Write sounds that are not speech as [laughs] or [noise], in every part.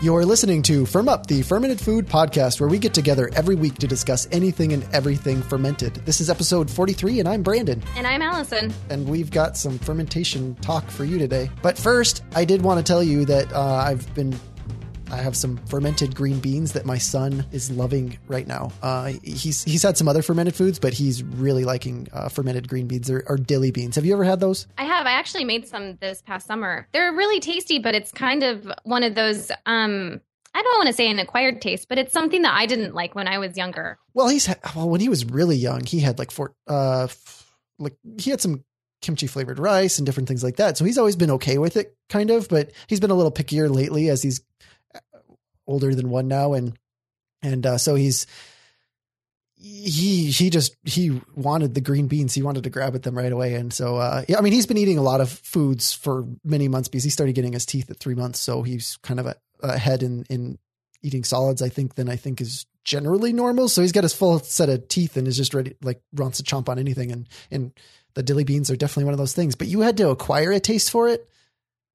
You're listening to FermUp, the Fermented Food Podcast, where we get together every week to discuss anything and everything fermented. This is episode 43, and I'm Branden. And I'm Allison. And we've got some fermentation talk for you today. But first, I did want to tell you that uh, I've been I have some fermented green beans that my son is loving right now. Uh, he's he's had some other fermented foods, but he's really liking uh, fermented green beans or, or, dilly beans. Have you ever had those? I have. I actually made some this past summer. They're really tasty, but it's kind of one of those. Um, I don't want to say an acquired taste, but it's something that I didn't like when I was younger. Well, he's well when he was really young, he had like four, uh, like he had some kimchi flavored rice and different things like that. So he's always been okay with it, kind of. But he's been a little pickier lately as he's older than one now, and and uh, so he's he he just he wanted the green beans. He wanted to grab at them right away, and so uh, yeah, I mean he's been eating a lot of foods for many months because he started getting his teeth at three months, so he's kind of ahead in in eating solids. I think than I think is generally normal. So he's got his full set of teeth and is just ready, like wants to chomp on anything. And and the dilly beans are definitely one of those things. But you had to acquire a taste for it.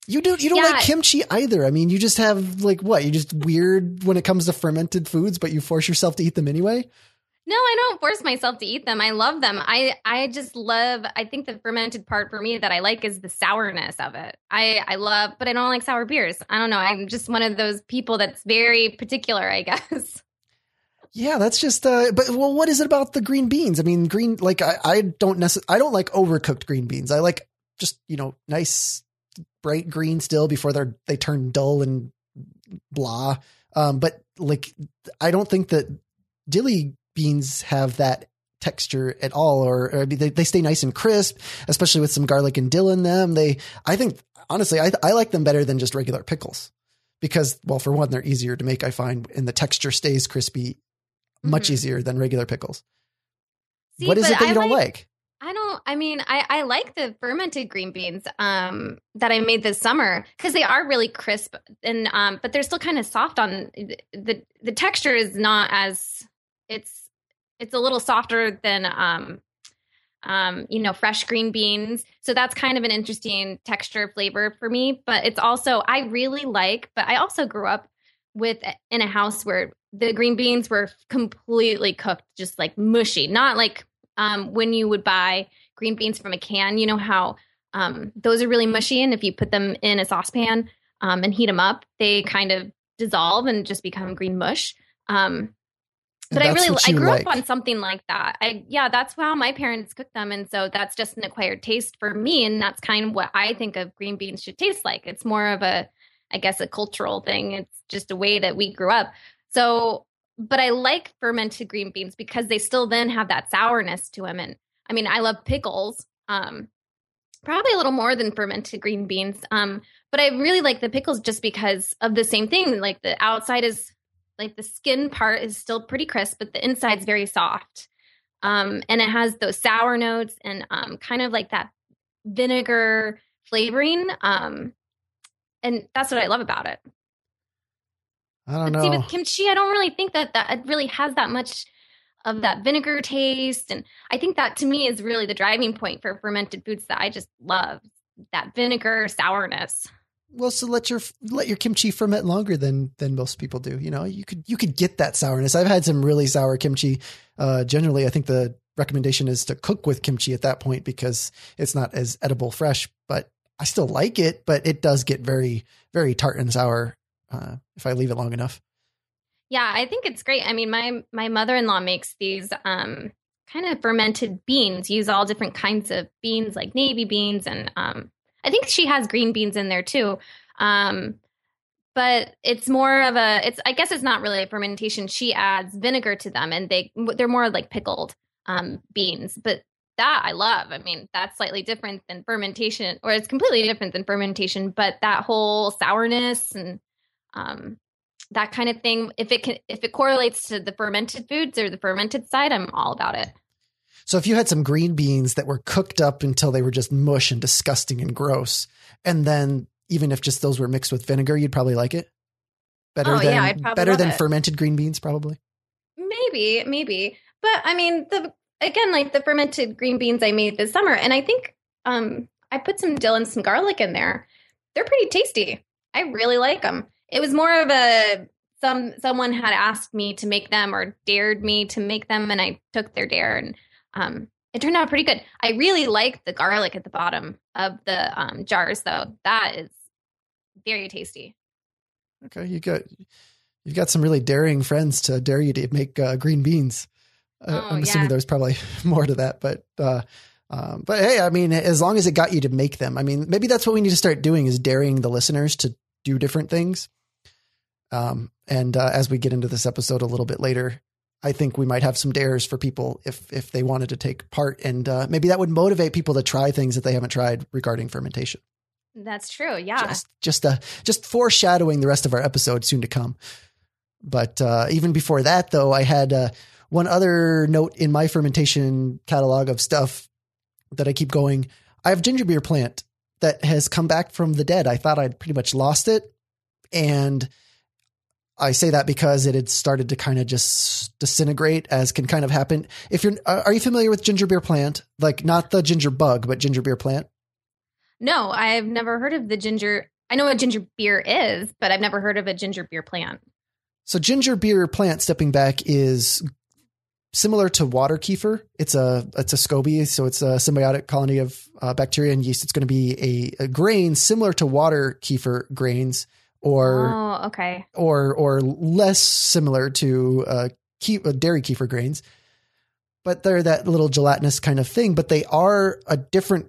You don't you don't yeah. like kimchi either. I mean, you just have like what? You just weird when it comes to fermented foods, but you force yourself to eat them anyway? No, I don't force myself to eat them. I love them. I I just love I think the fermented part for me that I like is the sourness of it. I I love but I don't like sour beers. I don't know. I'm just one of those people that's very particular, I [laughs] guess. Yeah, that's just uh but well what is it about the green beans? I mean, green like I I don't necessarily I don't like overcooked green beans. I like just, you know, nice bright green still before they're they turn dull and blah. Um, but like I don't think that dilly beans have that texture at all, or, or they, they stay nice and crisp, especially with some garlic and dill in them. They, I think, honestly, I, I like them better than just regular pickles because, well, for one, they're easier to make, I find, and the texture stays crispy much mm-hmm. easier than regular pickles. See, what is it that you don't like, like? I don't. I mean, I I like the fermented green beans um that I made this summer because they are really crisp and um but they're still kind of soft on the the texture is not as it's it's a little softer than um um you know fresh green beans so that's kind of an interesting texture flavor for me but it's also I really like but I also grew up with in a house where the green beans were completely cooked just like mushy not like um, when you would buy green beans from a can, you know how um, those are really mushy, and if you put them in a saucepan um, and heat them up, they kind of dissolve and just become green mush. Um, but I really I grew like. up on something like that. I yeah, that's how my parents cooked them, and so that's just an acquired taste for me, and that's kind of what I think of green beans should taste like. It's more of a, I guess, a cultural thing. It's just a way that we grew up. So but I like fermented green beans because they still then have that sourness to them. And I mean, I love pickles, um, probably a little more than fermented green beans. Um, but I really like the pickles just because of the same thing. Like the outside is like the skin part is still pretty crisp, but the inside's very soft. Um, and it has those sour notes and um, kind of like that vinegar flavoring. Um, and that's what I love about it. I don't but know. See, with kimchi, I don't really think that that it really has that much of that vinegar taste, and I think that to me is really the driving point for fermented foods that I just love that vinegar sourness. Well, so let your let your kimchi ferment longer than than most people do. You know, you could you could get that sourness. I've had some really sour kimchi. Uh, generally, I think the recommendation is to cook with kimchi at that point because it's not as edible fresh. But I still like it, but it does get very very tart and sour uh, if I leave it long enough. Yeah, I think it's great. I mean, my my mother in law makes these um, kind of fermented beans. Use all different kinds of beans, like navy beans, and um, I think she has green beans in there too. Um, but it's more of a. It's I guess it's not really a fermentation. She adds vinegar to them, and they they're more like pickled um, beans. But that I love. I mean, that's slightly different than fermentation, or it's completely different than fermentation. But that whole sourness and um, that kind of thing. If it can, if it correlates to the fermented foods or the fermented side, I'm all about it. So if you had some green beans that were cooked up until they were just mush and disgusting and gross, and then even if just those were mixed with vinegar, you'd probably like it better oh, than yeah, better than it. fermented green beans, probably. Maybe, maybe, but I mean, the again, like the fermented green beans I made this summer, and I think um I put some dill and some garlic in there. They're pretty tasty. I really like them it was more of a some someone had asked me to make them or dared me to make them, and I took their dare, and um, it turned out pretty good. I really like the garlic at the bottom of the um, jars, though. That is very tasty. Okay, you got you've got some really daring friends to dare you to make uh, green beans. Uh, Oh, I'm assuming yeah. there's probably [laughs] more to that, but uh, um, but hey, I mean, as long as it got you to make them, I mean, maybe that's what we need to start doing is daring the listeners to do different things. Um, and uh, as we get into this episode a little bit later, I think we might have some dares for people if if they wanted to take part, and uh, maybe that would motivate people to try things that they haven't tried regarding fermentation. That's true. Yeah. Just just uh, just foreshadowing the rest of our episode soon to come. But uh, even before that, though, I had uh, one other note in my fermentation catalog of stuff that I keep going. I have ginger beer plant that has come back from the dead. I thought I'd pretty much lost it, and I say that because it had started to kind of just disintegrate, as can kind of happen. If you're, uh, are you familiar with ginger beer plant? Like not the ginger bug, but ginger beer plant. no, I've never heard of the ginger. I know what ginger beer is, but I've never heard of a ginger beer plant. So ginger beer plant stepping back is similar to water kefir. It's a it's a SCOBY, so it's a symbiotic colony of uh, bacteria and yeast. It's going to be a, a grain similar to water kefir grains, or oh, okay. or or less similar to uh, ke- uh, dairy kefir grains. But they're that little gelatinous kind of thing. But they are a different.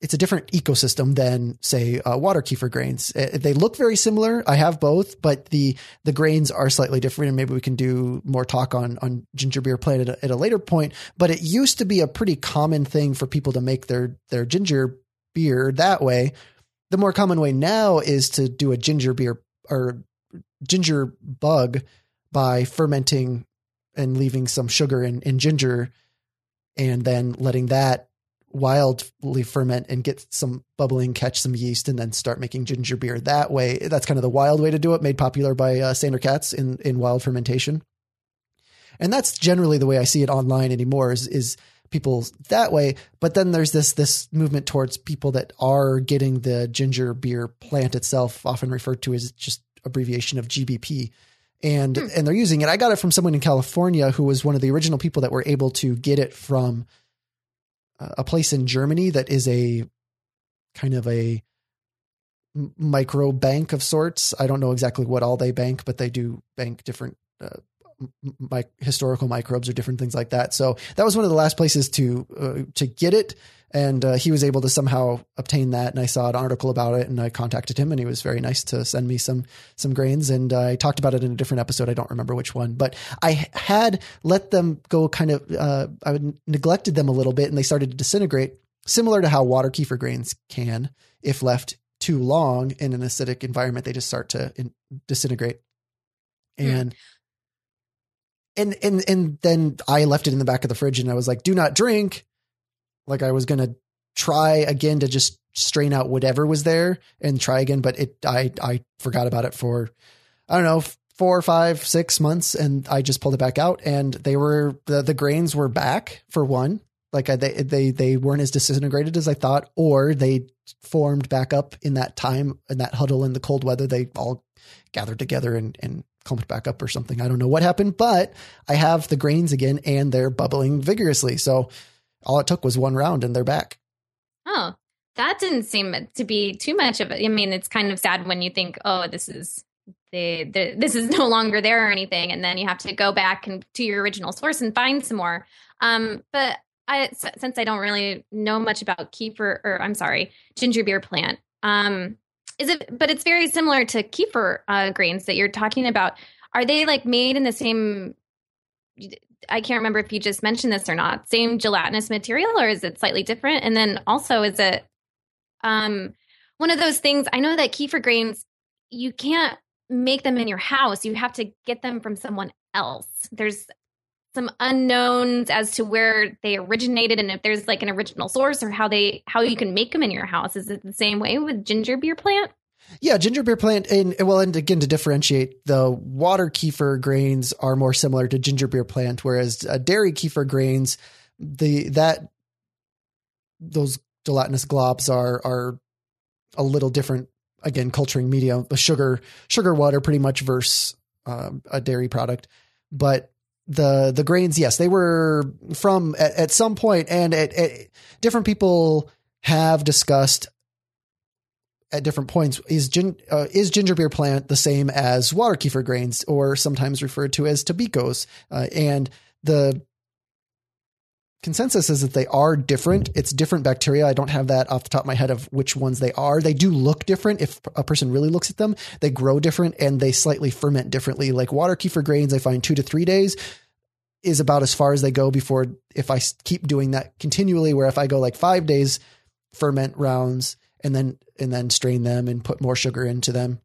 It's a different ecosystem than, say, uh, water kefir grains. Uh, They look very similar. I have both, but the the grains are slightly different. And maybe we can do more talk on on ginger beer plant at a, at a later point. But it used to be a pretty common thing for people to make their their ginger beer that way. The more common way now is to do a ginger beer or ginger bug by fermenting and leaving some sugar in, in ginger and then letting that wildly ferment and get some bubbling, catch some yeast, and then start making ginger beer that way. That's kind of the wild way to do it, made popular by uh, Sandor Katz in, in wild fermentation. And that's generally the way I see it online anymore is, is people that way. But then there's this this movement towards people that are getting the ginger beer plant itself, often referred to as just abbreviation of GBP. And and they're using it. I got it from someone in California who was one of the original people that were able to get it from a place in Germany that is a kind of a micro bank of sorts. I don't know exactly what all they bank, but they do bank different uh, my historical microbes or different things like that. So that was one of the last places to uh, to get it, and uh, he was able to somehow obtain that. And I saw an article about it, and I contacted him, and he was very nice to send me some some grains. And uh, I talked about it in a different episode. I don't remember which one, but I had let them go. Kind of, uh, I would neglected them a little bit, and they started to disintegrate, similar to how water kefir grains can if left too long in an acidic environment. They just start to in, disintegrate, Hmm. and and and and then I left it in the back of the fridge and I was like, do not drink. Like I was gonna try again to just strain out whatever was there and try again, but it I I forgot about it for I don't know four, five, six months, and I just pulled it back out, and they were the the grains were back for one. Like I, they they they weren't as disintegrated as I thought, or they formed back up in that time in that huddle in the cold weather. They all gathered together and and clumped back up or something. I don't know what happened, but I have the grains again and they're bubbling vigorously. So all it took was one round and they're back. Oh, that didn't seem to be too much of it. I mean, it's kind of sad when you think, oh, this is the, the this is [laughs] no longer there or anything, and then you have to go back and to your original source and find some more. Um, but I since I don't really know much about kefir or I'm sorry, ginger beer plant. Um, is it? But it's very similar to kefir uh, grains that you're talking about. Are they like made in the same? I can't remember if you just mentioned this or not. Same gelatinous material, or is it slightly different? And then also, is it um, one of those things? I know that kefir grains you can't make them in your house. You have to get them from someone else. There's some unknowns as to where they originated and if there's like an original source or how they how you can make them in your house. Is it the same way with ginger beer plant? Yeah, ginger beer plant, and well, and again to differentiate, the water kefir grains are more similar to ginger beer plant, whereas uh, dairy kefir grains, the that those gelatinous globs are are a little different again culturing media, a sugar sugar water pretty much versus um, a dairy product. But the the grains, yes, they were from at, at some point, and at, at different people have discussed at different points is gin, uh, is ginger beer plant the same as water kefir grains or sometimes referred to as tibicos? Uh, and the consensus is that they are different. It's different bacteria. I don't have that off the top of my head of which ones they are. They do look different. If a person really looks at them they grow different and they slightly ferment differently. Like water kefir grains i find two to three days is about as far as they go before if i keep doing that continually where if i go like five days ferment rounds and then and then strain them and put more sugar into them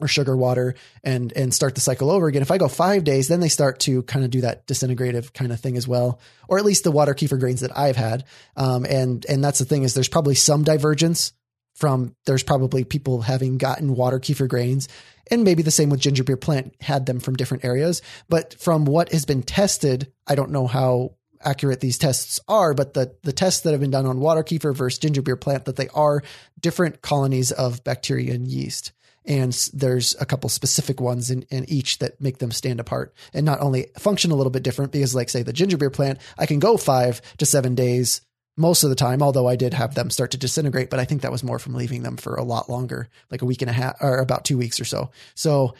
or sugar water and and start the cycle over again. If I go five days, then they start to kind of do that disintegrative kind of thing as well, or at least the water kefir grains that I've had. Um, and and that's the thing is there's probably some divergence from there's probably people having gotten water kefir grains and maybe the same with ginger beer plant had them from different areas. But from what has been tested, I don't know how accurate these tests are, but the the tests that have been done on water kefir versus ginger beer plant that they are different colonies of bacteria and yeast. And there's a couple specific ones in, in each that make them stand apart and not only function a little bit different because like say the ginger beer plant, I can go five to seven days most of the time, although I did have them start to disintegrate, but I think that was more from leaving them for a lot longer, like a week and a half or about two weeks or so. So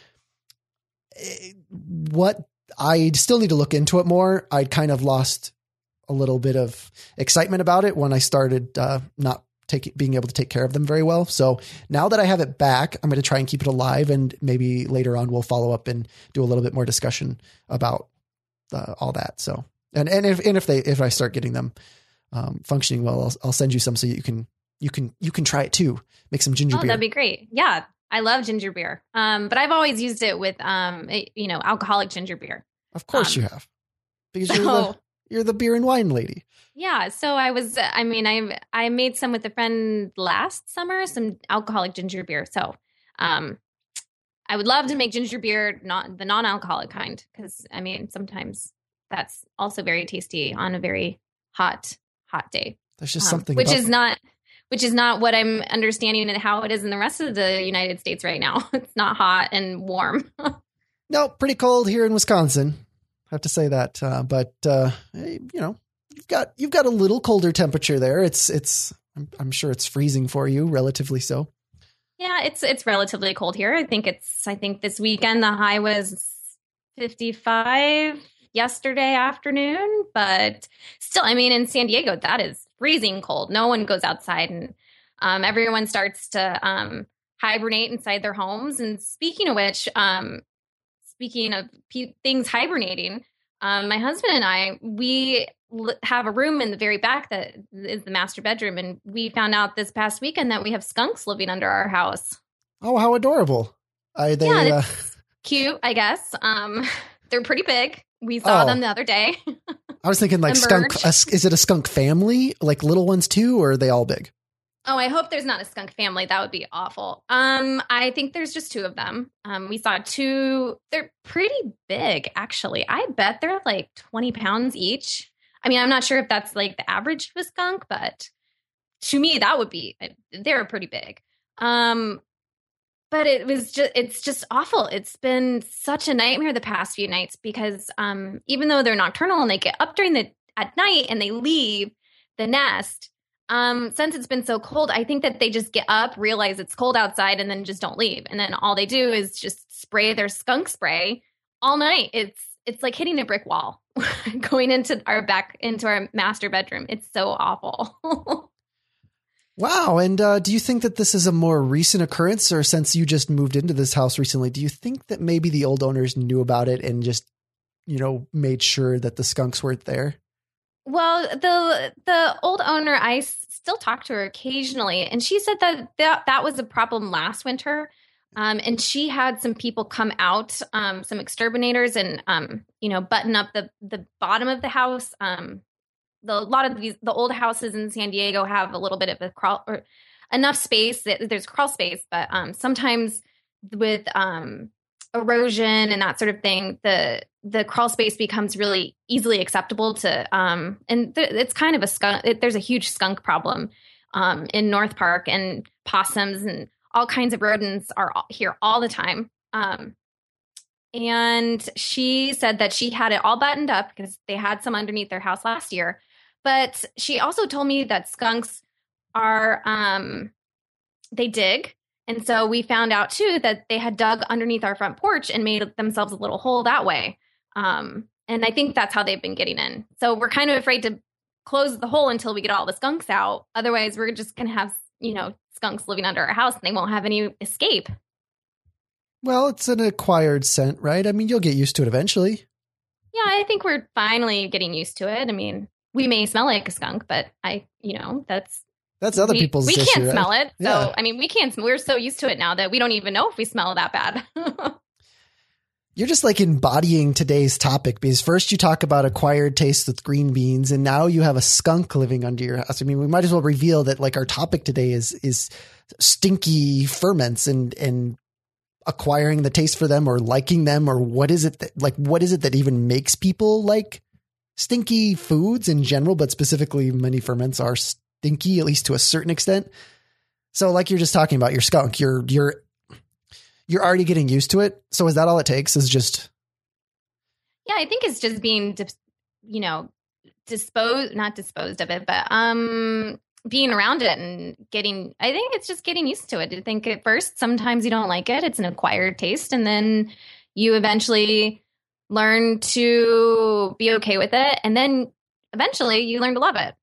eh, what I still need to look into it more. I'd kind of lost a little bit of excitement about it when I started uh, not taking being able to take care of them very well. So now that I have it back, I'm going to try and keep it alive, and maybe later on we'll follow up and do a little bit more discussion about uh, all that. So and and if and if they if I start getting them um, functioning well, I'll, I'll send you some so you can you can you can try it too. Make some ginger oh, beer. That'd be great. Yeah, I love ginger beer. Um, but I've always used it with um, you know, alcoholic ginger beer. Of course um, you have, because [laughs] you're the you're the beer and wine lady. Yeah. So I was, I mean, I I made some with a friend last summer, some alcoholic ginger beer. So um, I would love to make ginger beer, not the non alcoholic kind, because I mean, sometimes that's also very tasty on a very hot, hot day. There's just um, something, which is not, which is not what I'm understanding and how it is in the rest of the United States right now. [laughs] It's not hot and warm. [laughs] no, pretty cold here in Wisconsin. Have to say that, uh, but uh, you know, you've got you've got a little colder temperature there. It's it's I'm, I'm sure it's freezing for you, relatively so. Yeah, it's it's relatively cold here. I think it's I think this weekend the high was 55 yesterday afternoon, but still, I mean, in San Diego, that is freezing cold. No one goes outside, and um, everyone starts to um, hibernate inside their homes. And speaking of which, um, speaking of things hibernating, um, my husband and I, we l- have a room in the very back that is the master bedroom. And we found out this past weekend that we have skunks living under our house. Oh, how adorable. Are they yeah, uh... cute, I guess. Um, [laughs] they're pretty big. We saw oh. them the other day. I was thinking [laughs] like skunk. is it a skunk family, like little ones too, or are they all big? Oh, I hope there's not a skunk family. That would be awful. Um, I think there's just two of them. Um, we saw two. They're pretty big, actually. I bet they're like 20 pounds each. I mean, I'm not sure if that's like the average of a skunk, but to me, that would be. They're pretty big. Um, but it was just it's just awful it's been such a nightmare the past few nights because um even though they're nocturnal and they get up during the at night and they leave the nest um, since it's been so cold, I think that they just get up, realize it's cold outside, and then just don't leave. And then all they do is just spray their skunk spray all night. It's it's like hitting a brick wall [laughs] going into our back into our master bedroom. It's so awful. [laughs] wow. And uh, do you think that this is a more recent occurrence, or since you just moved into this house recently, do you think that maybe the old owners knew about it and just you know made sure that the skunks weren't there? Well, the the old owner, I still talk to her occasionally, and she said that that, that was a problem last winter. Um, and she had some people come out, um, some exterminators, and um, you know, button up the the bottom of the house. Um, the, a lot of these the old houses in San Diego have a little bit of a crawl or enough space that there's crawl space, but um, sometimes with um, erosion and that sort of thing, the the crawl space becomes really easily acceptable to um and th- it's kind of a skunk it, there's a huge skunk problem um in North Park and possums and all kinds of rodents are here all the time. Um, and she said that she had it all buttoned up because they had some underneath their house last year. But she also told me that skunks are um, they dig. And so we found out too that they had dug underneath our front porch and made themselves a little hole that way. Um, and I think that's how they've been getting in. So we're kind of afraid to close the hole until we get all the skunks out. Otherwise, we're just going to have, you know, skunks living under our house and they won't have any escape. Well, it's an acquired scent, right? I mean, you'll get used to it eventually. Yeah, I think we're finally getting used to it. I mean, we may smell like a skunk, but I, you know, that's that's other we, people's. We issue, can't right? smell it, so Yeah. I mean, we can't. We're so used to it now that we don't even know if we smell that bad. [laughs] You're just like embodying today's topic because first you talk about acquired taste with green beans, and now you have a skunk living under your house. I mean, we might as well reveal that like our topic today is is stinky ferments and and acquiring the taste for them or liking them or what is it that like what is it that even makes people like stinky foods in general, but specifically many ferments are stinky at least to a certain extent. So like you're just talking about your skunk, you're you're you're already getting used to it. So is that all it takes? Is just yeah, I think it's just being, you know, disposed, not disposed of it, but um, being around it and getting. I think it's just getting used to it. I think at first, sometimes you don't like it. It's an acquired taste, and then you eventually learn to be okay with it, and then eventually you learn to love it.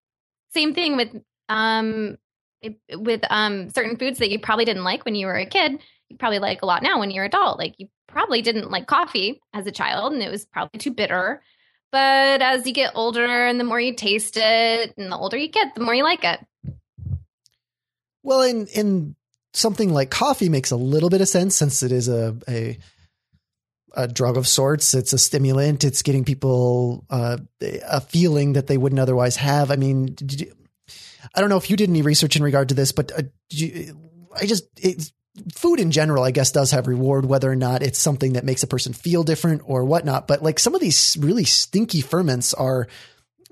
Same thing with um it- with um certain foods that you probably didn't like when you were a kid you probably like a lot now when you're adult like you probably didn't like coffee as a child and it was probably too bitter but as you get older and the more you taste it and the older you get the more you like it well, in in something like coffee makes a little bit of sense since it is a a a drug of sorts. It's a stimulant. It's getting people uh, a feeling that they wouldn't otherwise have. I mean, you, I don't know if you did any research in regard to this, but uh, I just food in general, I guess, does have reward, whether or not it's something that makes a person feel different or whatnot. But like some of these really stinky ferments are,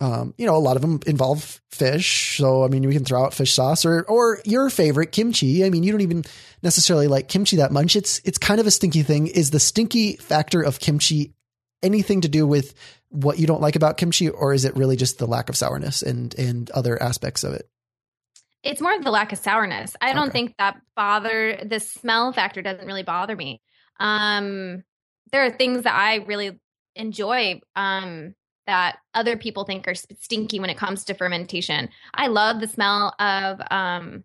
um, you know, a lot of them involve fish. So I mean, we can throw out fish sauce or or your favorite kimchi. I mean, you don't even necessarily like kimchi that much. It's it's kind of a stinky thing. Is the stinky factor of kimchi anything to do with what you don't like about kimchi, or is it really just the lack of sourness and and other aspects of it? it's more of the lack of sourness. I don't think that bother the smell factor doesn't really bother me. Um there are things that i really enjoy um that other people think are stinky when it comes to fermentation. I love the smell of um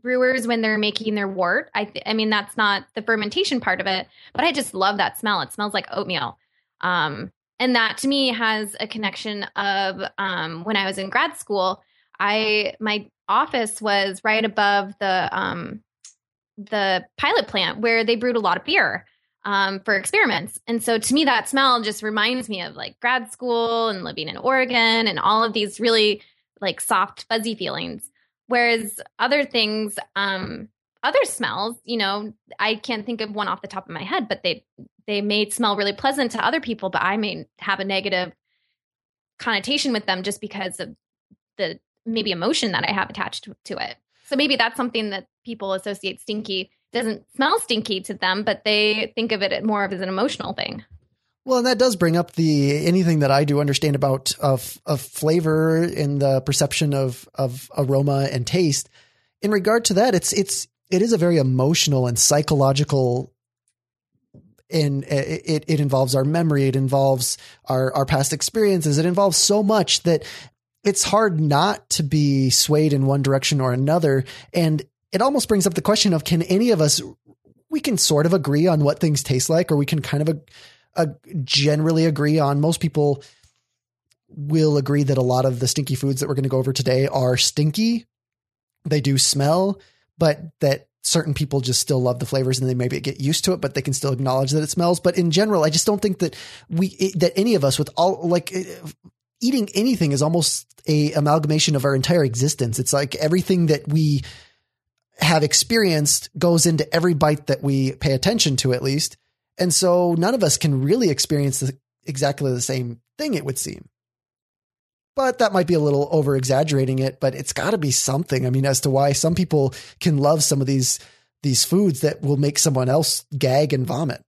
brewers when they're making their wort. I th- i mean that's not the fermentation part of it but i just love that smell. It smells like oatmeal. Um and that to me has a connection of um when i was in grad school i my office was right above the um the pilot plant where they brewed a lot of beer um, for experiments. And so to me, that smell just reminds me of like grad school and living in Oregon and all of these really like soft, fuzzy feelings. Whereas other things, um, other smells, you know, I can't think of one off the top of my head, but they they may smell really pleasant to other people, but I may have a negative connotation with them just because of the maybe emotion that I have attached to, it. So maybe that's something that people associate stinky doesn't smell stinky to them, but they think of it more of as an emotional thing. Well, and that does bring up the anything that I do understand about of of flavor and the perception of of aroma and taste. In regard to that, it's it's it is a very emotional and psychological. And it, it involves our memory. It involves our our past experiences. It involves so much that it's hard not to be swayed in one direction or another. And it almost brings up the question of can any of us we can sort of agree on what things taste like, or we can kind of uh, generally agree on. Most people will agree that a lot of the stinky foods that we're going to go over today are stinky. They do smell, but that certain people just still love the flavors and they maybe get used to it, but they can still acknowledge that it smells. But in general, I just don't think that we, it, that any of us with all like eh, eating anything is almost a amalgamation of our entire existence. It's like everything that we have experienced goes into every bite that we pay attention to at least. And so none of us can really experience the, exactly the same thing, it would seem. But that might be a little over exaggerating it, but it's got to be something. I mean, as to why some people can love some of these these foods that will make someone else gag and vomit.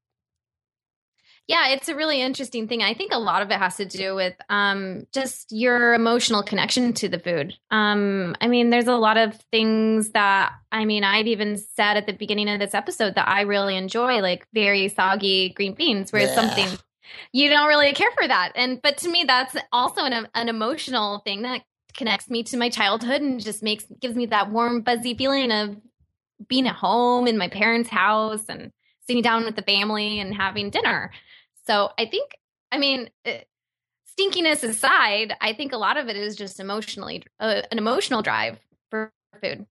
Yeah, it's a really interesting thing. I think a lot of it has to do with um, just your emotional connection to the food. Um, I mean, there's a lot of things that, I mean, I've even said at the beginning of this episode that I really enjoy, like very soggy green beans, where it's something you don't really care for that. And, but to me, that's also an, an emotional thing that connects me to my childhood and just makes, gives me that warm, fuzzy feeling of being at home in my parents' house and sitting down with the family and having dinner. So I think, I mean, uh, stinkiness aside, I think a lot of it is just emotionally uh, an emotional drive for food.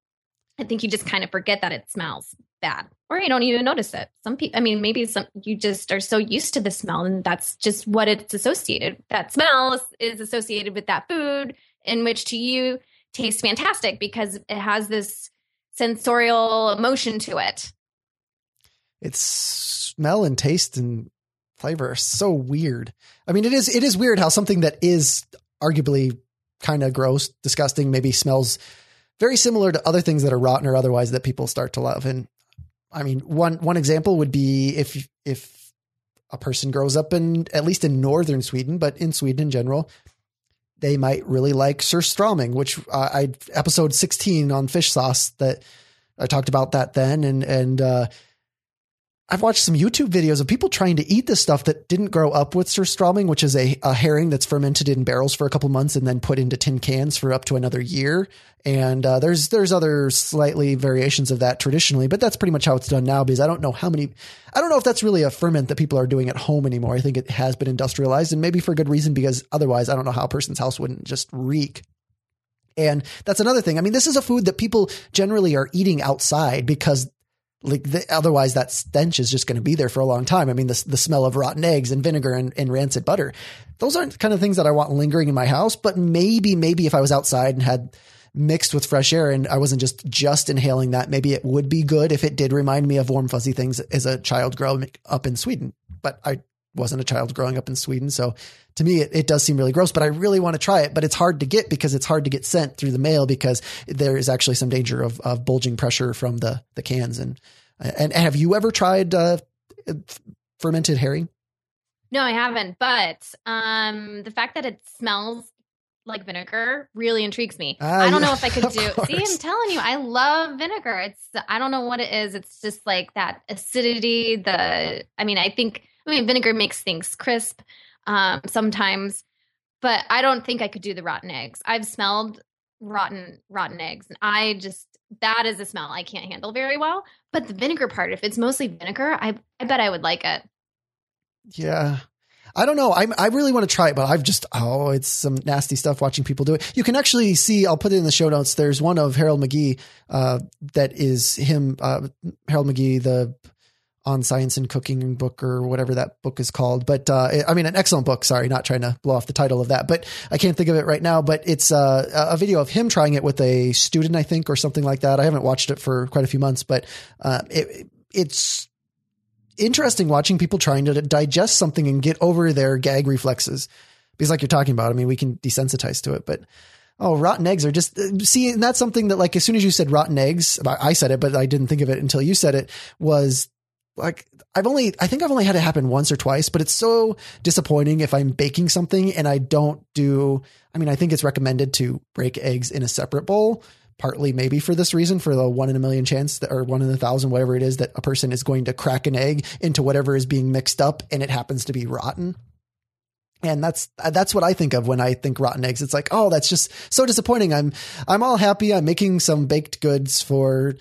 I think you just kind of forget that it smells bad, or you don't even notice it. Some people, I mean, maybe some you just are so used to the smell, and that's just what it's associated. That smell is, associated with that food, in which to you tastes fantastic because it has this sensorial emotion to it. It's smell and taste and flavor are so weird. I mean, it is it is weird how something that is arguably kind of gross, disgusting, maybe smells very similar to other things that are rotten or otherwise that people start to love. And I mean, one one example would be if if a person grows up in at least in northern Sweden, but in Sweden in general, they might really like surströmming, which uh, I episode sixteen on fish sauce that I talked about that then, and and uh, I've watched some YouTube videos of people trying to eat this stuff that didn't grow up with surströmming, which is a, a herring that's fermented in barrels for a couple months and then put into tin cans for up to another year. And uh, there's there's other slightly variations of that traditionally, but that's pretty much how it's done now. Because I don't know how many, I don't know if that's really a ferment that people are doing at home anymore. I think it has been industrialized, and maybe for good reason. Because otherwise, I don't know how a person's house wouldn't just reek. And that's another thing. I mean, this is a food that people generally are eating outside because like the, otherwise that stench is just going to be there for a long time. I mean, the, the smell of rotten eggs and vinegar and, and rancid butter, those aren't kind of things that I want lingering in my house, but maybe, maybe if I was outside and had mixed with fresh air and I wasn't just, just inhaling that, maybe it would be good if it did remind me of warm, fuzzy things as a child growing up in Sweden, but I wasn't a child growing up in Sweden. So to me, it, it, does seem really gross, but I really want to try it. But it's hard to get because it's hard to get sent through the mail because there is actually some danger of, of bulging pressure from the, the cans. And, and, have you ever tried uh, fermented herring? No, I haven't. But um, the fact that it smells like vinegar really intrigues me. Uh, I don't yeah, know if I could [laughs] do. See, I'm telling you, I love vinegar. It's I don't know what it is. It's just like that acidity. The I mean, I think I mean vinegar makes things crisp um, sometimes, but I don't think I could do the rotten eggs. I've smelled rotten rotten eggs, and I just that is a smell I can't handle very well. But the vinegar part, if it's mostly vinegar, I I bet I would like it. Yeah. I don't know. I I really want to try it, but I've just oh, it's some nasty stuff watching people do it. You can actually see. I'll put it in the show notes. There's one of Harold McGee uh, that is him. Uh, Harold McGee, the on science and cooking book or whatever that book is called. But uh, I mean, an excellent book. Sorry, not trying to blow off the title of that, but I can't think of it right now. But it's uh, a video of him trying it with a student, I think, or something like that. I haven't watched it for quite a few months, but uh, it, it's interesting watching people trying to digest something and get over their gag reflexes. Because, like you're talking about, I mean, we can desensitize to it, but oh, rotten eggs are just see, and that's something that like as soon as you said rotten eggs, I said it, but I didn't think of it until you said it. Was like I've only I think I've only had it happen once or twice, but it's so disappointing if I'm baking something and I don't do I mean, I think it's recommended to break eggs in a separate bowl, partly maybe for this reason, for the one in a million chance that, or one in a thousand, whatever it is, that a person is going to crack an egg into whatever is being mixed up and it happens to be rotten. And that's that's what I think of when I think rotten eggs. It's like, oh, that's just so disappointing. I'm I'm all happy. I'm making some baked goods for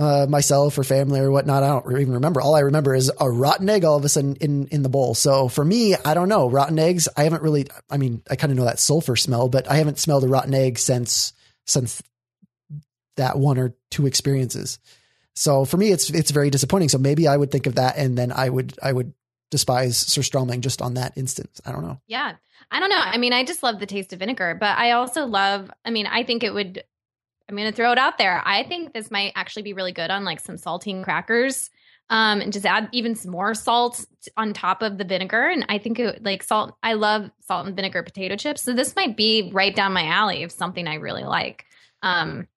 uh, myself or family or whatnot. I don't even remember. All I remember is a rotten egg all of a sudden in, in the bowl. So for me, I don't know. Rotten eggs, I haven't really, I mean, I kind of know that sulfur smell, but I haven't smelled a rotten egg since, since that one or two experiences. So for me, it's, it's very disappointing. So maybe I would think of that and then I would, I would despise surströmming just on that instance. I don't know. Yeah. I don't know. I mean, I just love the taste of vinegar, but I also love, I mean, I think it would I'm going to throw it out there. I think this might actually be really good on like some saltine crackers. Um, and just add even some more salt on top of the vinegar. And I think it like salt. I love salt and vinegar potato chips. So this might be right down my alley of something I really like. Um,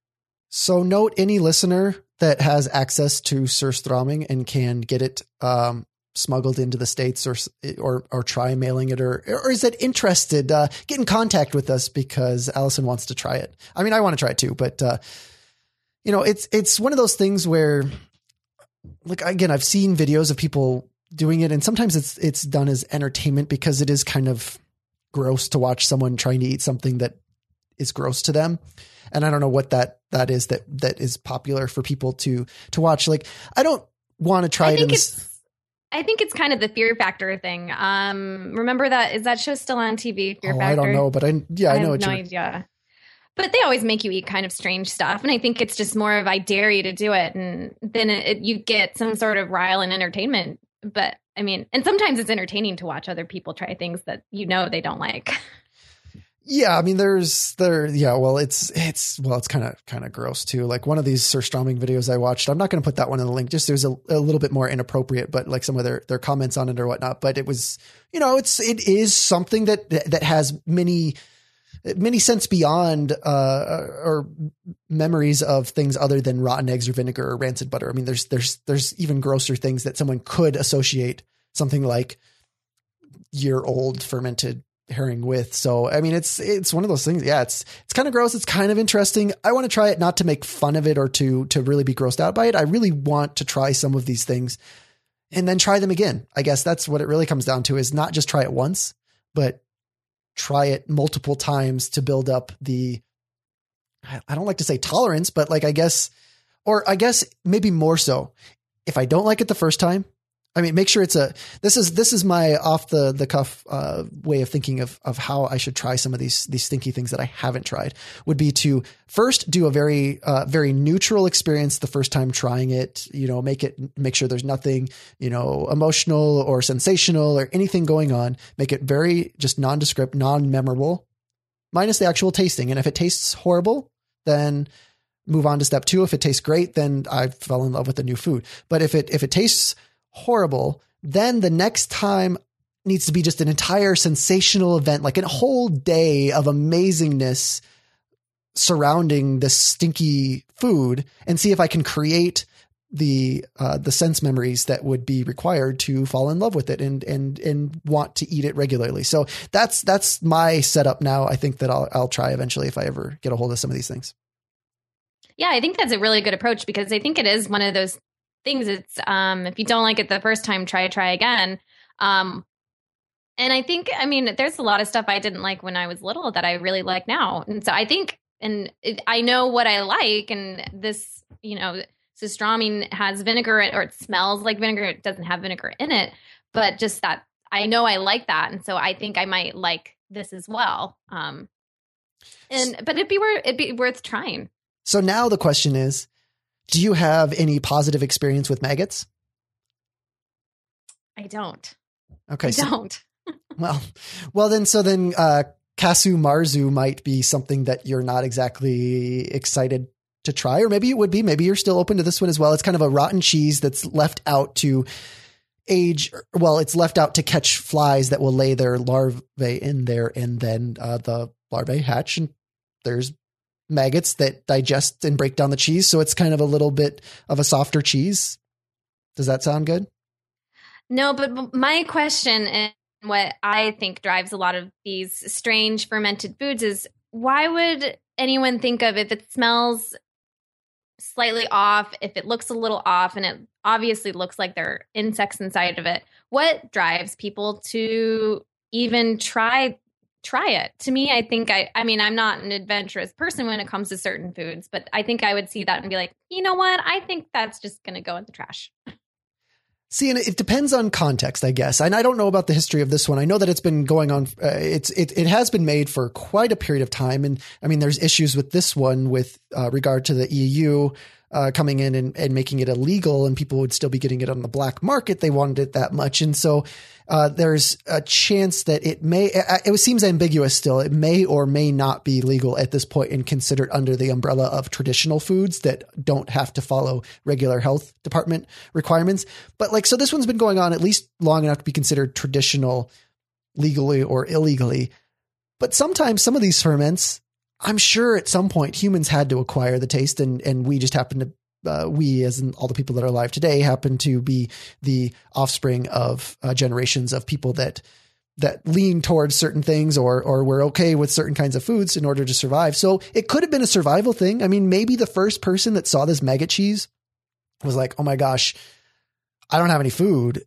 So note any listener that has access to surströmming and can get it um, smuggled into the states or or or try mailing it or or is it interested uh, get in contact with us because Allison wants to try it. I mean I want to try it too, but uh, you know it's it's one of those things where like again I've seen videos of people doing it and sometimes it's it's done as entertainment because it is kind of gross to watch someone trying to eat something that is gross to them and I don't know what that that is that that is popular for people to to watch. Like I don't want to try I it. In I think it's kind of the Fear Factor thing. Um, remember that is that show still on TV? Fear oh, Factor. I don't know, but I yeah I, I know what no you. idea. But they always make you eat kind of strange stuff, and I think it's just more of I dare you to do it, and then it, it, you get some sort of rile and entertainment. But I mean, and sometimes it's entertaining to watch other people try things that you know they don't like. [laughs] Yeah, I mean, there's there. Yeah, well, it's it's well, it's kind of kind of gross too. Like one of these surströmming videos I watched. I'm not going to put that one in the link. Just there's a, a little bit more inappropriate, but like some of their their comments on it or whatnot. But it was, you know, it's it is something that that has many many sense beyond uh, or memories of things other than rotten eggs or vinegar or rancid butter. I mean, there's there's there's even grosser things that someone could associate something like year old fermented herring with. So I mean, it's it's one of those things. Yeah, it's it's kind of gross. It's kind of interesting. I want to try it not to make fun of it or to to really be grossed out by it. I really want to try some of these things and then try them again. I guess that's what it really comes down to is not just try it once, but try it multiple times to build up the I don't like to say tolerance, but like I guess or I guess maybe more so. If I don't like it the first time, I mean, make sure it's a. This is this is my off the the cuff uh, way of thinking of of how I should try some of these these stinky things that I haven't tried. Would be to first do a very uh, very neutral experience the first time trying it. You know, make it make sure there's nothing you know emotional or sensational or anything going on. Make it very just nondescript, non memorable, minus the actual tasting. And if it tastes horrible, then move on to step two. If it tastes great, then I fell in love with the new food. But if it if it tastes horrible, then the next time needs to be just an entire sensational event, like a whole day of amazingness surrounding this stinky food and see if I can create the uh, the sense memories that would be required to fall in love with it and and and want to eat it regularly. So that's that's my setup now. I think that I'll I'll try eventually if I ever get a hold of some of these things. Yeah, I think that's a really good approach because I think it is one of those things. It's um, if you don't like it the first time, try try again. Um, and I think, I mean, there's a lot of stuff I didn't like when I was little that I really like now. And so I think, and it, I know what I like, and this, you know, surströmming has vinegar or it smells like vinegar. It doesn't have vinegar in it, but just that I know I like that, and so I think I might like this as well. Um, and but it'd be worth it'd be worth trying. So now the question is, do you have any positive experience with maggots? I don't. Okay, I so, don't. [laughs] well, well then, so then, uh, Casu Marzu might be something that you're not exactly excited to try, or maybe it would be. Maybe you're still open to this one as well. It's kind of a rotten cheese that's left out to age. Well, it's left out to catch flies that will lay their larvae in there, and then uh, the larvae hatch, and there's maggots that digest and break down the cheese. So it's kind of a little bit of a softer cheese. Does that sound good? No, but my question and what I think drives a lot of these strange fermented foods is why would anyone think of if it smells slightly off, if it looks a little off, and it obviously looks like there are insects inside of it? What drives people to even try try it. To me, I think I I mean, I'm not an adventurous person when it comes to certain foods, but I think I would see that and be like, "You know what? I think that's just going to go in the trash." See, and it depends on context, I guess. And I don't know about the history of this one. I know that it's been going on. Uh, it's it it has been made for quite a period of time, and I mean, there's issues with this one with uh, regard to the EU uh, coming in and, and making it illegal, and people would still be getting it on the black market. They wanted it that much, and so uh, there's a chance that it may. It seems ambiguous still. It may or may not be legal at this point and considered under the umbrella of traditional foods that don't have to follow regular health department requirements. But like, so this one's been going on at least long enough to be considered traditional, legally or illegally. But sometimes some of these ferments I'm sure at some point humans had to acquire the taste, and and we just happened to. Uh, we, as in all the people that are alive today, happen to be the offspring of uh, generations of people that that lean towards certain things or or we're okay with certain kinds of foods in order to survive. So it could have been a survival thing. I mean, maybe the first person that saw this maggot cheese was like, "Oh my gosh, I don't have any food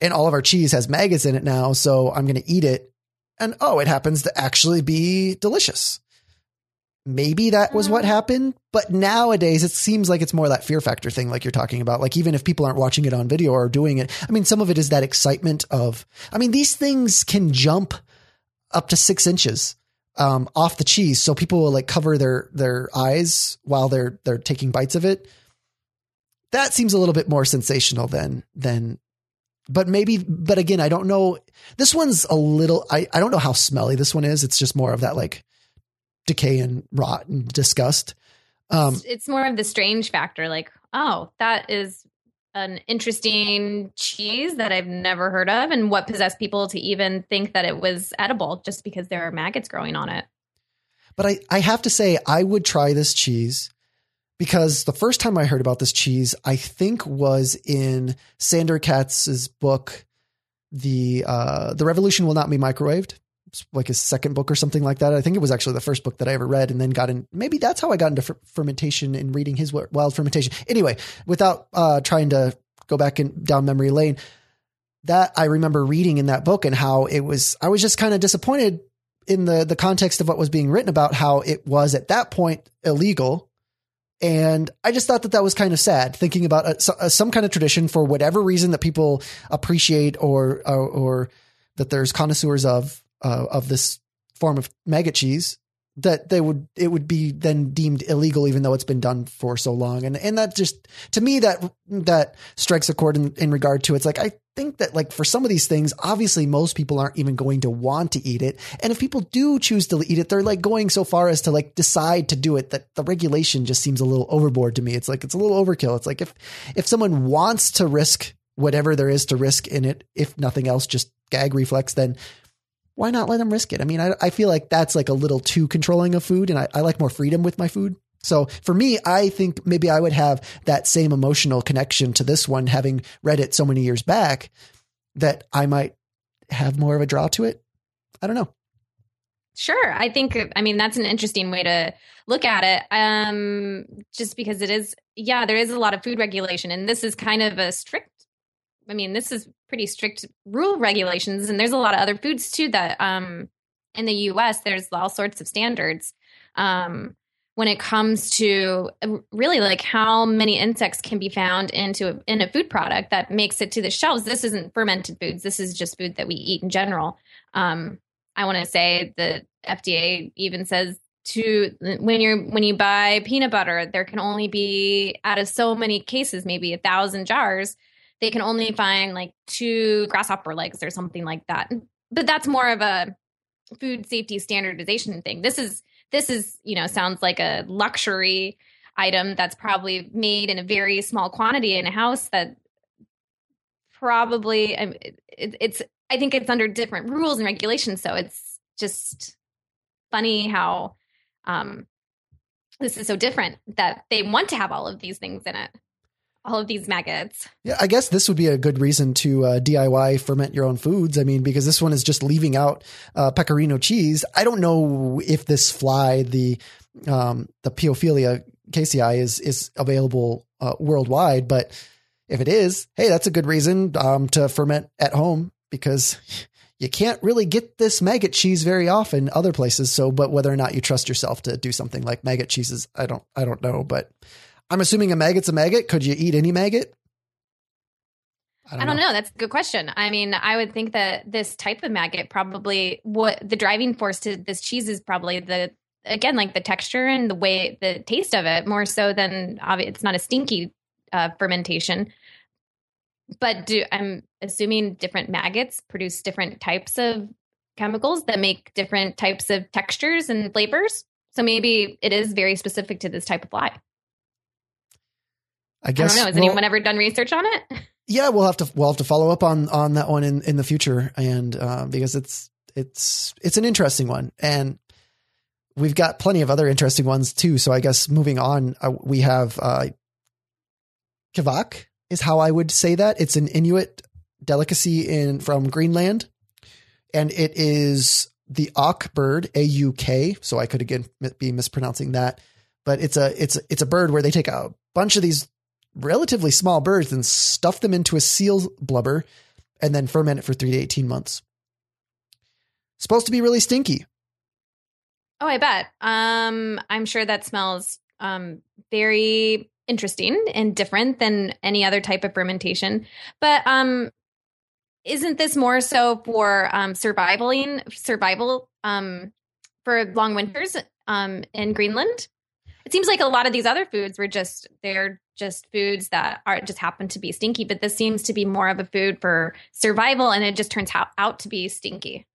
and all of our cheese has maggots in it now, so I'm going to eat it." And oh, it happens to actually be delicious. Maybe that was what Mm. happened, but nowadays it seems like it's more that fear factor thing, like you're talking about. Like, even if people aren't watching it on video or doing it, I mean, some of it is that excitement of, I mean, these things can jump up to six inches um, off the cheese. So people will like cover their, their eyes while they're, they're taking bites of it. That seems a little bit more sensational than, than, but maybe, but again, I don't know. This one's a little, I, I don't know how smelly this one is. It's just more of that like decay and rot and disgust. Um, It's- it's more of the strange factor like oh that is an interesting cheese that i've never heard of and what possessed people to even think that it was edible just because there are maggots growing on it But I, I have to say, I would try this cheese because the first time I heard about this cheese, I think was in Sandor Katz's book, the uh, the Revolution Will Not Be Microwaved. Like his second book or something like that. I think it was actually the first book that I ever read, and then got in. Maybe that's how I got into fer- fermentation and reading his wild fermentation. Anyway, without uh, trying to go back and down memory lane, that I remember reading in that book and how it was. I was just kind of disappointed in the the context of what was being written about how it was at that point illegal and i just thought that that was kind of sad thinking about a, a, some kind of tradition for whatever reason that people appreciate or or, or that there's connoisseurs of uh, of this form of maggot cheese that they would it would be then deemed illegal even though it's been done for so long. And and that just to me that that strikes a chord in, in regard to it's like I think that like for some of these things obviously most people aren't even going to want to eat it. And if people do choose to eat it they're like going so far as to like decide to do it that the regulation just seems a little overboard to me. It's like it's a little overkill. It's like if if someone wants to risk whatever there is to risk in it if nothing else just gag reflex then why not let them risk it? I mean, I, I feel like that's like a little too controlling of food, and I, I like more freedom with my food. So for me, I think maybe I would have that same emotional connection to this one, having read it so many years back, that I might have more of a draw to it. I don't know. Sure. I think, I mean, that's an interesting way to look at it. Um, just because it is, yeah, there is a lot of food regulation, and this is kind of a strict, I mean, this is pretty strict rule regulations, and there's a lot of other foods too that, um, in the US, there's all sorts of standards. Um, when it comes to uh, really like how many insects can be found into a, in a food product that makes it to the shelves. This isn't fermented foods. This is just food that we eat in general. Um, I want to say the FDA even says to when you're when you buy peanut butter, there can only be out of so many cases, maybe a thousand jars, they can only find like two grasshopper legs or something like that. But that's more of a food safety standardization thing. This is this is you know sounds like a luxury item that's probably made in a very small quantity in a house that probably it, it's I think it's under different rules and regulations. So it's just funny how um, this is so different that they want to have all of these things in it, all of these maggots. Yeah, I guess this would be a good reason to uh, DIY ferment your own foods. I mean, because this one is just leaving out uh, pecorino cheese. I don't know if this fly, the um, the Piophila casei, is is available uh, worldwide, but if it is, hey, that's a good reason um, to ferment at home because you can't really get this maggot cheese very often other places. So, but whether or not you trust yourself to do something like maggot cheeses, I don't, I don't know. But I'm assuming a maggot's a maggot. Could you eat any maggot? I don't, know. That's a good question. I mean, I would think that this type of maggot probably what the driving force to this cheese is probably the again like the texture and the way the taste of it more so than it's not a stinky uh, fermentation. But do I'm assuming different maggots produce different types of chemicals that make different types of textures and flavors. So maybe it is very specific to this type of fly. I guess. I don't know. Has well, anyone ever done research on it? [laughs] Yeah, we'll have to we'll have to follow up on on that one in in the future, and uh, because it's it's it's an interesting one, and we've got plenty of other interesting ones too. So I guess moving on, uh, we have uh, kiviak is how I would say that. It's an Inuit delicacy in from Greenland, and it is the auk bird, A U K. So I could again be mispronouncing that, but it's a it's it's a bird where they take a bunch of these relatively small birds and stuff them into a seal blubber, and then ferment it for three to eighteen months. Supposed to be really stinky. Oh, I bet. Um, I'm sure that smells um, very interesting and different than any other type of fermentation. But um, isn't this more so for um, survival um, for long winters um, in Greenland? It seems like a lot of these other foods were just they're just foods that are just happen to be stinky, but this seems to be more of a food for survival, and it just turns out, out to be stinky.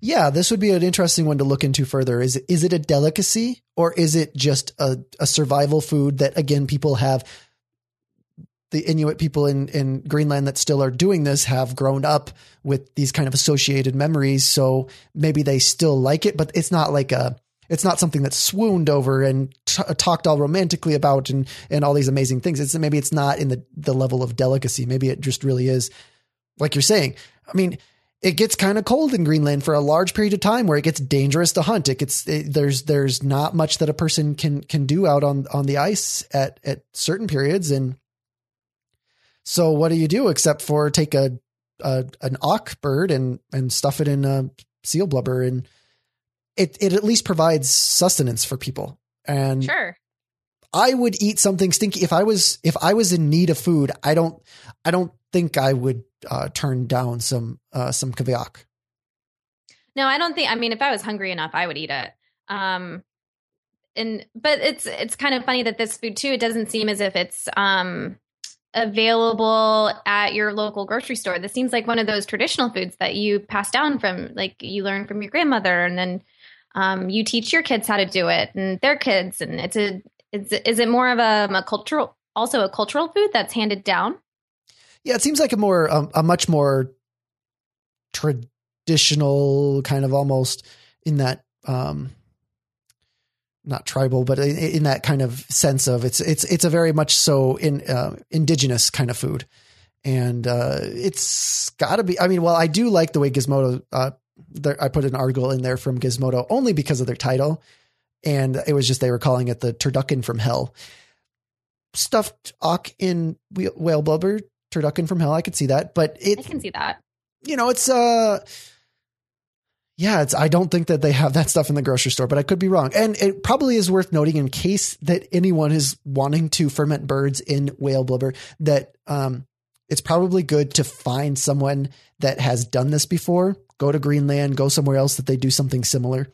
Yeah, this would be an interesting one to look into further. Is is it a delicacy or is it just a, a survival food that again people have the Inuit people in, in Greenland that still are doing this have grown up with these kind of associated memories. So maybe they still like it, but it's not like a, it's not something that's swooned over and t- talked all romantically about and, and all these amazing things. It's maybe it's not in the, the level of delicacy. Maybe it just really is like you're saying. I mean, it gets kind of cold in Greenland for a large period of time where it gets dangerous to hunt. It gets it, there's there's not much that a person can can do out on on the ice at at certain periods and so what do you do except for take a, a an auk bird and and stuff it in a seal blubber and it it at least provides sustenance for people. And sure. I would eat something stinky if I was if I was in need of food. I don't I don't think I would uh, turn down some uh, some kiviak. No, I don't think. I mean, if I was hungry enough, I would eat it. Um, and but it's it's kind of funny that this food too. It doesn't seem as if it's um available at your local grocery store. This seems like one of those traditional foods that you pass down from, like you learn from your grandmother, and then um, you teach your kids how to do it and their kids. And it's a, it's, is it more of a, a cultural, also a cultural food that's handed down? Yeah, it seems like a more um, a much more traditional kind of almost in that um not tribal but in, in that kind of sense of it's it's it's a very much so in uh, indigenous kind of food and uh it's got to be I mean well I do like the way Gizmodo uh there, I put an article in there from Gizmodo only because of their title and it was just they were calling it the turducken from hell stuffed auk in whale blubber turducken from hell. I could see that, but it. I can see that. You know, it's uh, yeah, it's. I don't think that they have that stuff in the grocery store, but I could be wrong. And it probably is worth noting in case that anyone is wanting to ferment birds in whale blubber that um, it's probably good to find someone that has done this before. Go to Greenland, go somewhere else that they do something similar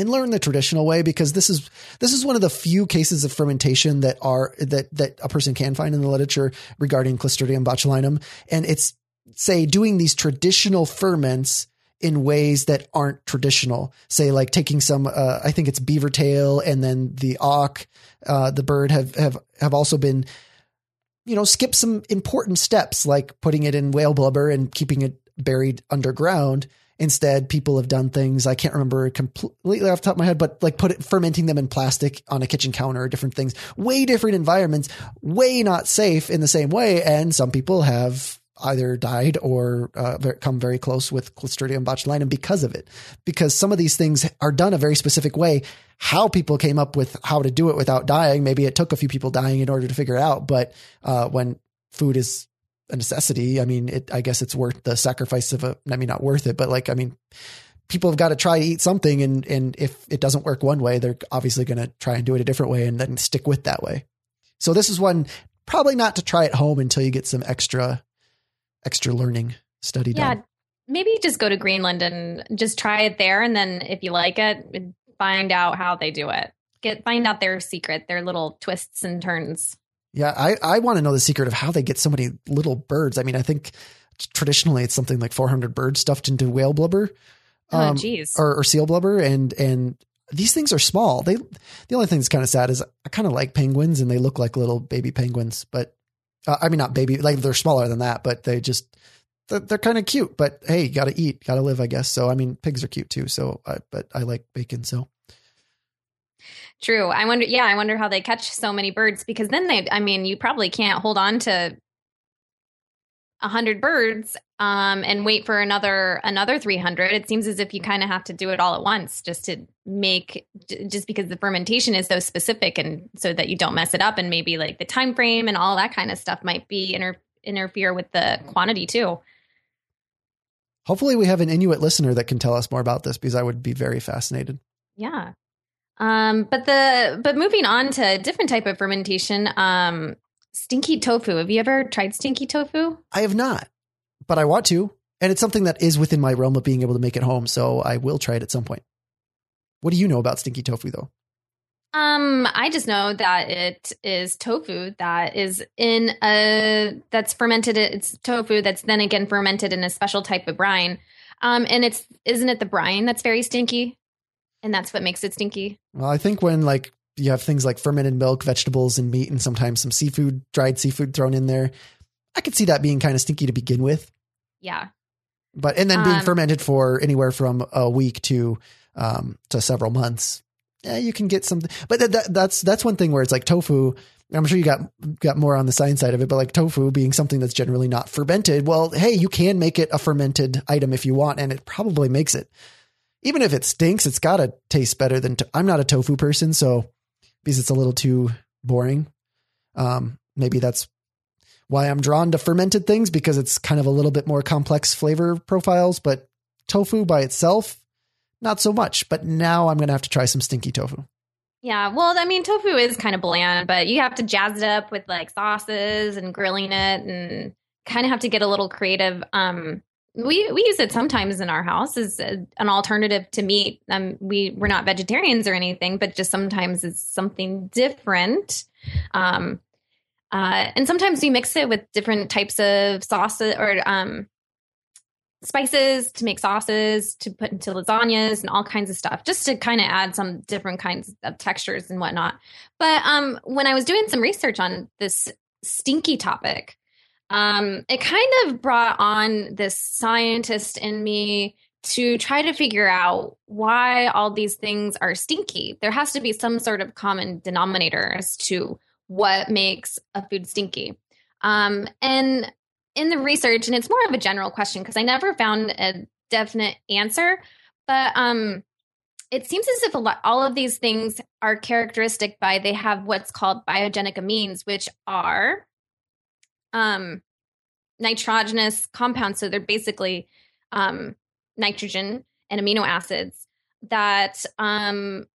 and learn the traditional way because this is this is one of the few cases of fermentation that are that that a person can find in the literature regarding Clostridium botulinum. And it's say doing these traditional ferments in ways that aren't traditional. Say like taking some uh, I think it's beaver tail and then the auk uh, the bird have have have also been you know skip some important steps like putting it in whale blubber and keeping it buried underground Instead, people have done things I can't remember completely off the top of my head, but like put it fermenting them in plastic on a kitchen counter, different things, way different environments, way not safe in the same way. And some people have either died or uh, come very close with Clostridium botulinum because of it. Because some of these things are done a very specific way. How people came up with how to do it without dying, maybe it took a few people dying in order to figure it out. But uh, when food is a necessity. I mean, it, I guess it's worth the sacrifice of a, I mean, not worth it, but like, I mean, people have got to try to eat something. And, and if it doesn't work one way, they're obviously going to try and do it a different way and then stick with that way. So this is one probably not to try at home until you get some extra, extra learning study yeah, done. Maybe just go to Greenland and just try it there. And then if you like it, find out how they do it. Get, find out their secret, their little twists and turns. Yeah, I, I want to know the secret of how they get so many little birds. I mean, I think traditionally it's something like 400 birds stuffed into whale blubber. Oh, um, oh. Or, or, seal blubber. And, and these things are small. They, the only thing that's kind of sad is I kind of like penguins and they look like little baby penguins, but uh, I mean, not baby, like they're smaller than that, but they just, they're, they're kind of cute, but hey, got to eat, got to live, I guess. So, I mean, pigs are cute too. So, I, but I like bacon. So True. I wonder. Yeah, I wonder how they catch so many birds because then they. I mean, you probably can't hold on to a hundred birds um, and wait for another another three hundred. It seems as if you kind of have to do it all at once just to make just because the fermentation is so specific and so that you don't mess it up and maybe like the time frame and all that kind of stuff might be inter- interfere with the quantity too. Hopefully, we have an Inuit listener that can tell us more about this because I would be very fascinated. Yeah. Um, but the but moving on to a different type of fermentation, um, stinky tofu. Have you ever tried stinky tofu? I have not, but I want to, and it's something that is within my realm of being able to make at home. So I will try it at some point. What do you know about stinky tofu, though? Um, I just know that it is tofu that is in a that's fermented. It's tofu that's then again fermented in a special type of brine. Um, and it's isn't it the brine that's very stinky, and that's what makes it stinky. Well, I think when like you have things like fermented milk, vegetables, and meat, and sometimes some seafood, dried seafood thrown in there, I could see that being kind of stinky to begin with. Yeah. But and then being Um, fermented for anywhere from a week to um to several months, yeah, you can get something. But that, that, that's that's one thing where it's like tofu. I'm sure you got got more on the science side of it, but like tofu being something that's generally not fermented, well, hey, you can make it a fermented item if you want, and it probably makes it. Even if it stinks, it's got to taste better than. To- I'm not a tofu person, so because it's a little too boring. Um, maybe that's why I'm drawn to fermented things because it's kind of a little bit more complex flavor profiles. But tofu by itself, not so much. But now I'm going to have to try some stinky tofu. Yeah, well, I mean, tofu is kind of bland, but you have to jazz it up with like sauces and grilling it, and kind of have to get a little creative. Um, we we use it sometimes in our house as a, an alternative to meat. Um, we we're not vegetarians or anything, but just sometimes it's something different. Um, uh, and sometimes we mix it with different types of sauces or um, spices to make sauces to put into lasagnas and all kinds of stuff just to kind of add some different kinds of textures and whatnot but um when i was doing some research on this stinky topic um it kind of brought on this scientist in me to try to figure out why all these things are stinky. There has to be some sort of common denominator as to what makes a food stinky. Um and in the research, and it's more of a general question because I never found a definite answer, but um, it seems as if lot, all of these things are characteristic by they have what's called biogenic amines, which are um, nitrogenous compounds. So they're basically um, nitrogen and amino acids that um,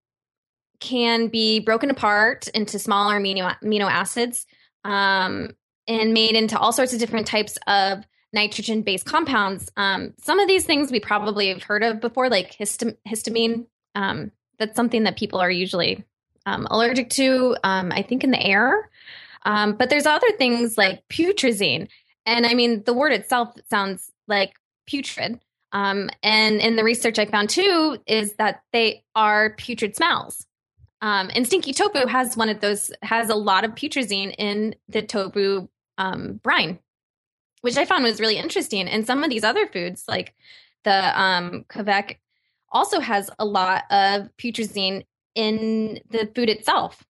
can be broken apart into smaller amino, amino acids. Um, and made into all sorts of different types of nitrogen based compounds. Um, some of these things we probably have heard of before, like histam- histamine. Um, that's something that people are usually um, allergic to, um, I think, in the air. Um, but there's other things like putrescine. And I mean, the word itself sounds like putrid. Um, and in the research I found too, is that they are putrid smells. Um, and stinky tofu has one of those has a lot of putrescine in the tofu um, brine, which I found was really interesting. And some of these other foods, like the um, kiviak, also has a lot of putrescine in the food itself.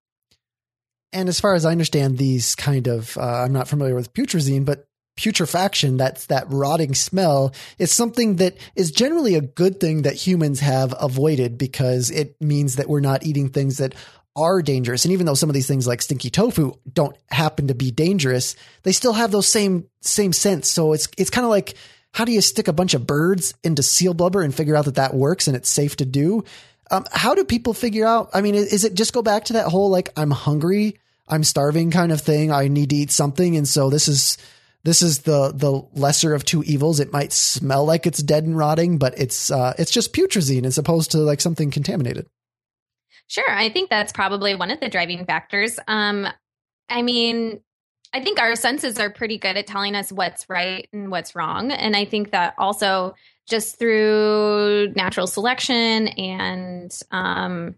And as far as I understand, these kind of, uh, I'm not familiar with putrescine, but putrefaction, that's that rotting smell, is something that is generally a good thing that humans have avoided because it means that we're not eating things that are dangerous. And even though some of these things like stinky tofu don't happen to be dangerous, they still have those same same scents. So it's it's kind of like how do you stick a bunch of birds into seal blubber and figure out that that works and it's safe to do? Um, how do people figure out? I mean, is it just go back to that whole like I'm hungry, I'm starving kind of thing? I need to eat something, and so this is this is the the lesser of two evils. It might smell like it's dead and rotting, but it's uh, it's just putrescine as opposed to like something contaminated. Sure, I think that's probably one of the driving factors. Um, I mean, I think our senses are pretty good at telling us what's right and what's wrong, and I think that also just through natural selection and um,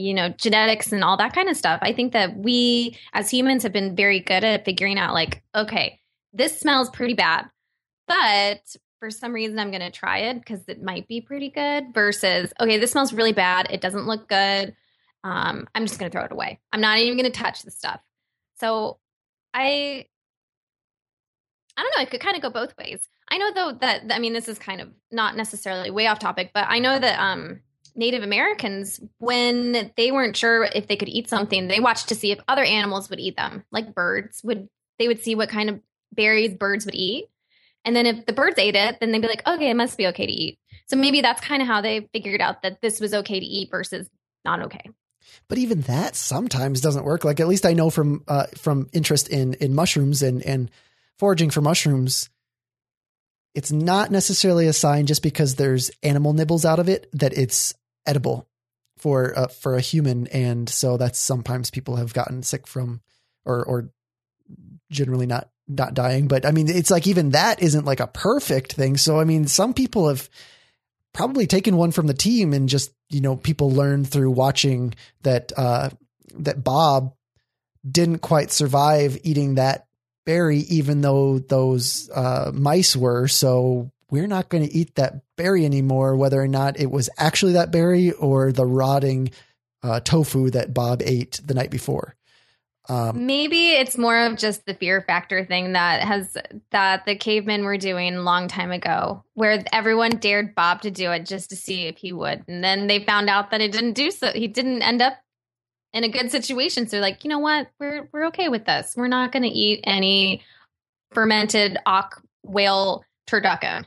you know genetics and all that kind of stuff. I think that we as humans have been very good at figuring out like, okay, this smells pretty bad, but for some reason I'm going to try it because it might be pretty good versus okay, this smells really bad. It doesn't look good. um, I'm just going to throw it away. I'm not even going to touch the stuff. So I, I don't know. It could kind of go both ways. I know though that I mean this is kind of not necessarily way off topic, but I know that um, Native Americans, when they weren't sure if they could eat something, they watched to see if other animals would eat them, like birds would. They would see what kind of berries birds would eat, and then if the birds ate it, then they'd be like, okay, it must be okay to eat. So maybe that's kind of how they figured out that this was okay to eat versus not okay. But even that sometimes doesn't work. Like at least I know from uh, from interest in in mushrooms and and foraging for mushrooms, it's not necessarily a sign just because there's animal nibbles out of it that it's edible for uh, for a human. And so that's sometimes people have gotten sick from or or generally not not dying. But I mean, it's like even that isn't like a perfect thing. So I mean, some people have probably taken one from the team and just you know people learn through watching that uh that Bob didn't quite survive eating that berry even though those uh mice were so we're not going to eat that berry anymore whether or not it was actually that berry or the rotting uh, tofu that Bob ate the night before um, Maybe it's more of just the fear factor thing that has that the cavemen were doing a long time ago, where everyone dared Bob to do it just to see if he would, and then they found out that it didn't do so. He didn't end up in a good situation. So, like, you know what? We're we're okay with this. We're not going to eat any fermented auk whale turducken.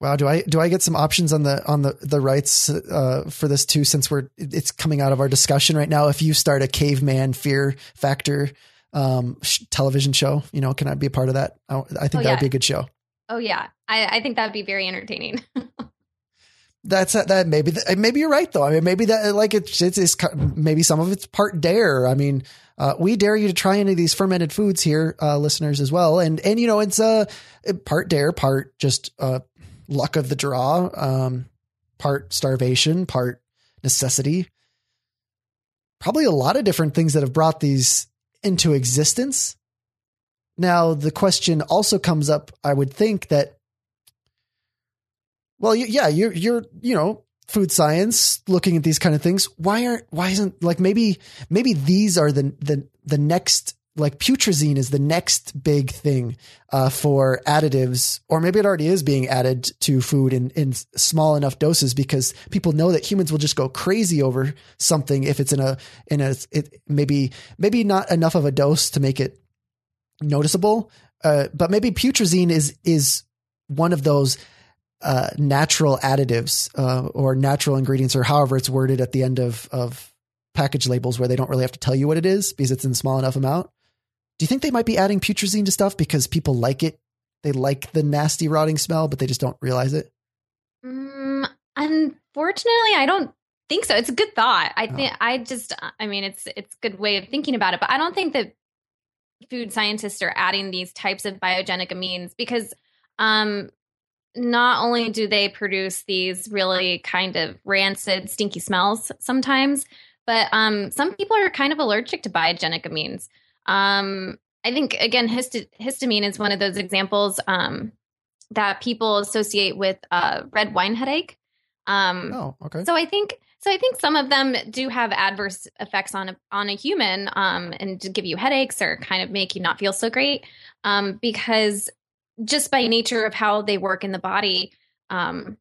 Wow, do I do I get some options on the on the the rights uh, for this too? Since we're it's coming out of our discussion right now. If you start a caveman fear factor um, sh- television show, you know, can I be a part of that? I, I think oh, that yeah. would be a good show. Oh yeah, I, I think that would be very entertaining. [laughs] That's that. Maybe maybe you're right though. I mean, maybe that like it's it's, it's maybe some of it's part dare. I mean, uh, we dare you to try any of these fermented foods here, uh, listeners as well. And and you know, it's a uh, part dare, part just uh, luck of the draw, um, part starvation, part necessity. Probably a lot of different things that have brought these into existence. Now, the question also comes up, I would think that, well, yeah, you're, you're, you know, food science looking at these kind of things. Why aren't, why isn't like maybe, maybe these are the, the, the next like putrescine is the next big thing uh, for additives, or maybe it already is being added to food in, in small enough doses because people know that humans will just go crazy over something if it's in a in a it maybe maybe not enough of a dose to make it noticeable, uh, but maybe putrescine is is one of those uh, natural additives uh, or natural ingredients or however it's worded at the end of of package labels where they don't really have to tell you what it is because it's in small enough amount. Do you think they might be adding putrescine to stuff because people like it? They like the nasty rotting smell, but they just don't realize it. Mm, unfortunately, I don't think so. It's a good thought. I think oh. I just, I mean, it's it's a good way of thinking about it, but I don't think that food scientists are adding these types of biogenic amines because um, not only do they produce these really kind of rancid, stinky smells sometimes, but um, some people are kind of allergic to biogenic amines. Um, I think again, hist- histamine is one of those examples um, that people associate with uh, red wine headache. Um, oh, okay. So I think so. I think some of them do have adverse effects on a on a human, um, and to give you headaches or kind of make you not feel so great, um, because just by nature of how they work in the body, um,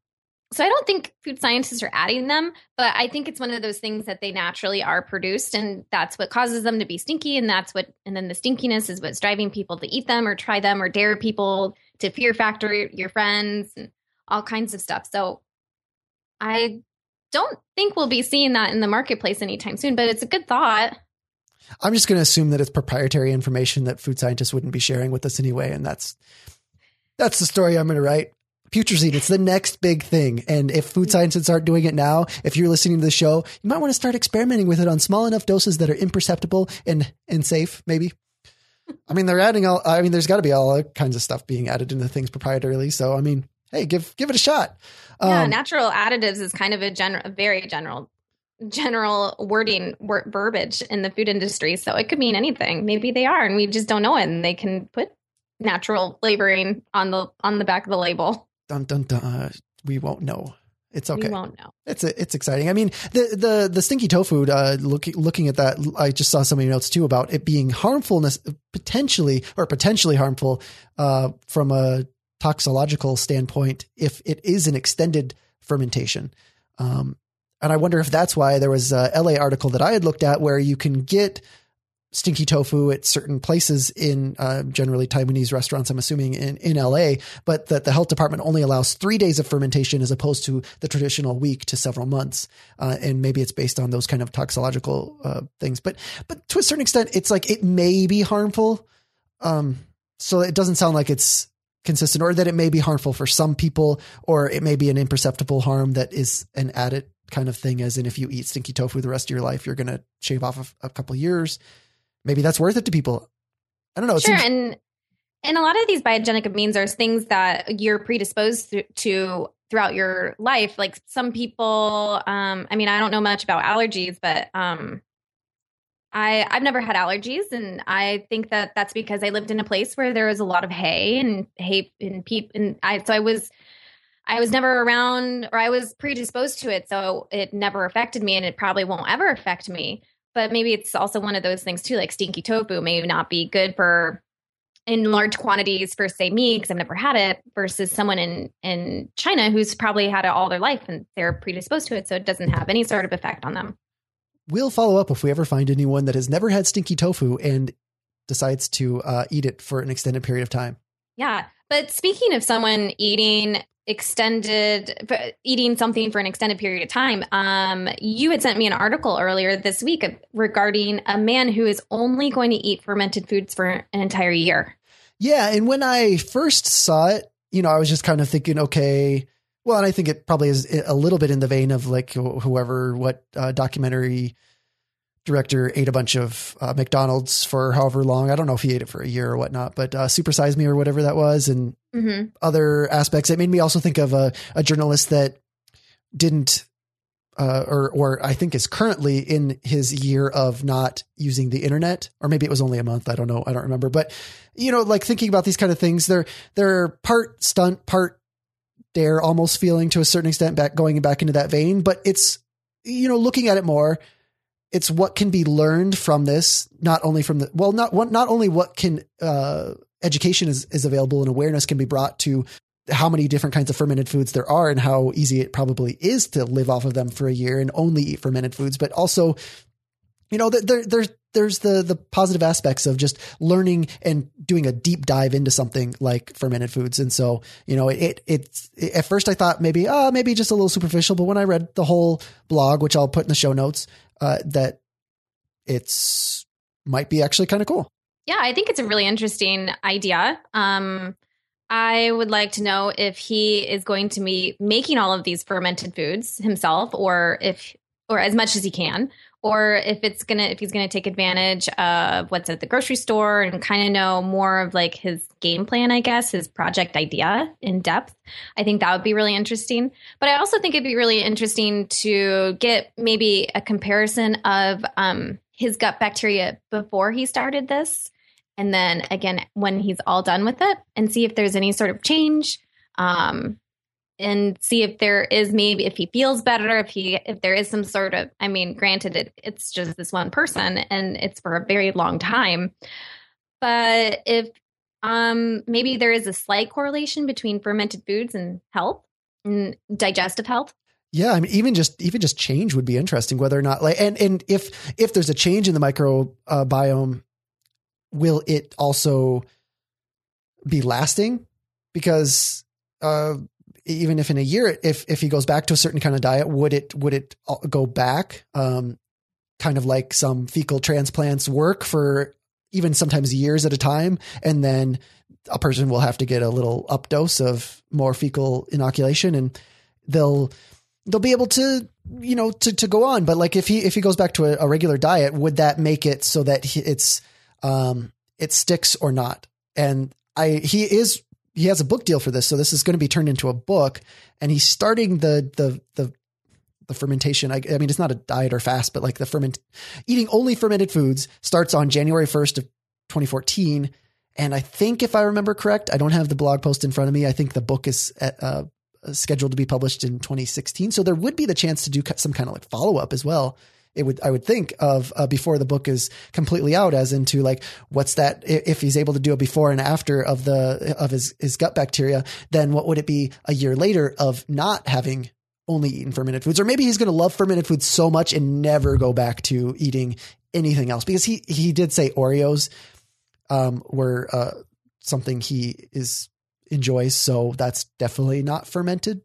so I don't think food scientists are adding them, but I think it's one of those things that they naturally are produced and that's what causes them to be stinky and that's what and then the stinkiness is what's driving people to eat them or try them or dare people to fear factor your friends and all kinds of stuff. So I don't think we'll be seeing that in the marketplace anytime soon, but it's a good thought. I'm just going to assume that it's proprietary information that food scientists wouldn't be sharing with us anyway and that's that's the story I'm going to write putrescine. It's the next big thing. And if food scientists aren't doing it now, if you're listening to the show, you might want to start experimenting with it on small enough doses that are imperceptible and, and safe, maybe. I mean, they're adding all, I mean, there's got to be all kinds of stuff being added into things proprietarily. So, I mean, hey, give, give it a shot. Yeah, um, natural additives is kind of a general, very general, general wording, word, verbiage in the food industry. So it could mean anything. Maybe they are, and we just don't know it. And they can put natural flavoring on the on the back of the label dun dun dun. We won't know. It's okay. We won't know. It's it's exciting. I mean, the the the stinky tofu. Uh, looking looking at that, I just saw so many notes too about it being harmfulness potentially or potentially harmful uh, from a toxicological standpoint if it is an extended fermentation. Um, and I wonder if that's why there was a LA article that I had looked at where you can get stinky tofu at certain places in uh, generally Taiwanese restaurants, I'm assuming in, in LA, but that the health department only allows three days of fermentation as opposed to the traditional week to several months. Uh, and maybe it's based on those kind of toxicological uh, things. But but to a certain extent, it's like it may be harmful. Um, so it doesn't sound like it's consistent or that it may be harmful for some people or it may be an imperceptible harm that is an added kind of thing as in if you eat stinky tofu the rest of your life you're going to shave off a, a couple years maybe that's worth it to people. I don't know. Sure, seems- and and a lot of these biogenic amines are things that you're predisposed to throughout your life. Like some people, um, I mean, I don't know much about allergies, but um, I I've never had allergies, and I think that that's because I lived in a place where there was a lot of hay and hay and peep, and I so I was. I was never around or I was predisposed to it. So it never affected me and it probably won't ever affect me but maybe it's also one of those things too like stinky tofu may not be good for in large quantities for say me because i've never had it versus someone in in china who's probably had it all their life and they're predisposed to it so it doesn't have any sort of effect on them. We'll follow up if we ever find anyone that has never had stinky tofu and decides to uh, eat it for an extended period of time. Yeah but speaking of someone eating extended eating something for an extended period of time um, you had sent me an article earlier this week regarding a man who is only going to eat fermented foods for an entire year yeah and when i first saw it you know i was just kind of thinking okay well and i think it probably is a little bit in the vein of like whoever what uh, documentary director ate a bunch of uh, McDonald's for however long. I don't know if he ate it for a year or whatnot, but uh, Me or whatever that was, and mm-hmm. other aspects. It made me also think of a, a journalist that didn't, uh, or or I think is currently in his year of not using the internet, or maybe it was only a month. I don't know. I don't remember. But you know, like thinking about these kind of things, they're they're part stunt, part dare, almost feeling to a certain extent back going back into that vein. But it's you know looking at it more it's what can be learned from this, not only from the well, not what not only what can uh, education is is available and awareness can be brought to how many different kinds of fermented foods there are and how easy it probably is to live off of them for a year and only eat fermented foods, but also, you know, there there's there's the the positive aspects of just learning and doing a deep dive into something like fermented foods. And so, you know, it it's it, at first I thought maybe uh maybe just a little superficial, but when I read the whole blog, which I'll put in the show notes, uh, that it's might be actually kind of cool. Yeah, I think it's a really interesting idea. Um, I would like to know if he is going to be making all of these fermented foods himself, or if, or as much as he can, or if it's gonna if he's gonna take advantage of what's at the grocery store and kind of know more of like his game plan i guess his project idea in depth. I think that would be really interesting. But i also think it'd be really interesting to get maybe a comparison of um, his gut bacteria before he started this and then again when he's all done with it and see if there's any sort of change um, and see if there is maybe if he feels better if he if there is some sort of i mean granted it, it's just this one person and it's for a very long time but if um maybe there is a slight correlation between fermented foods and health and digestive health yeah, I mean, even just even just change would be interesting. Whether or not like, and and if if there's a change in the microbiome, will it also be lasting? Because uh, even if in a year, if if he goes back to a certain kind of diet, would it would it go back? Um, kind of like some fecal transplants work for even sometimes years at a time, and then a person will have to get a little up dose of more fecal inoculation, and they'll they'll be able to you know to to go on. But like if he if he goes back to a, a regular diet, would that make it so that he, it's um it sticks or not? And I he is he has a book deal for this, so this is going to be turned into a book, and he's starting the the the the fermentation. I, I, mean, it's not a diet or fast, but like the ferment eating only fermented foods starts on January first of 2014. And I think if I remember correct, I don't have the blog post in front of me. I think the book is at, uh, scheduled to be published in 2016. So there would be the chance to do some kind of like follow up as well. It would, I would think of uh, before the book is completely out, as into like what's that? If he's able to do a before and after of the of his his gut bacteria, then what would it be a year later of not having only eaten fermented foods, or maybe he's going to love fermented foods so much and never go back to eating anything else because he he did say Oreos um, were uh, something he is enjoys. So that's definitely not fermented,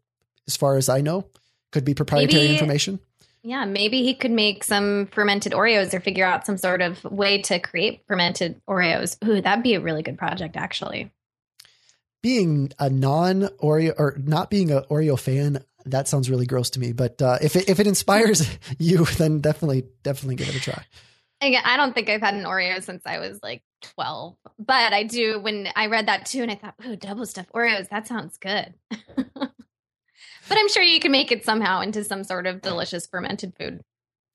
as far as I know. Could be proprietary maybe, information. Yeah, maybe he could make some fermented Oreos or figure out some sort of way to create fermented Oreos. Ooh, that'd be a really good project, actually. Being a non Oreo or not being an Oreo fan, that sounds really gross to me. But uh, if it, if it inspires [laughs] you, then definitely definitely give it a try. Again, I don't think I've had an Oreo since I was like 12, but I do when I read that too, and I thought, oh, double stuffed Oreos, that sounds good. [laughs] but I'm sure you can make it somehow into some sort of delicious fermented food.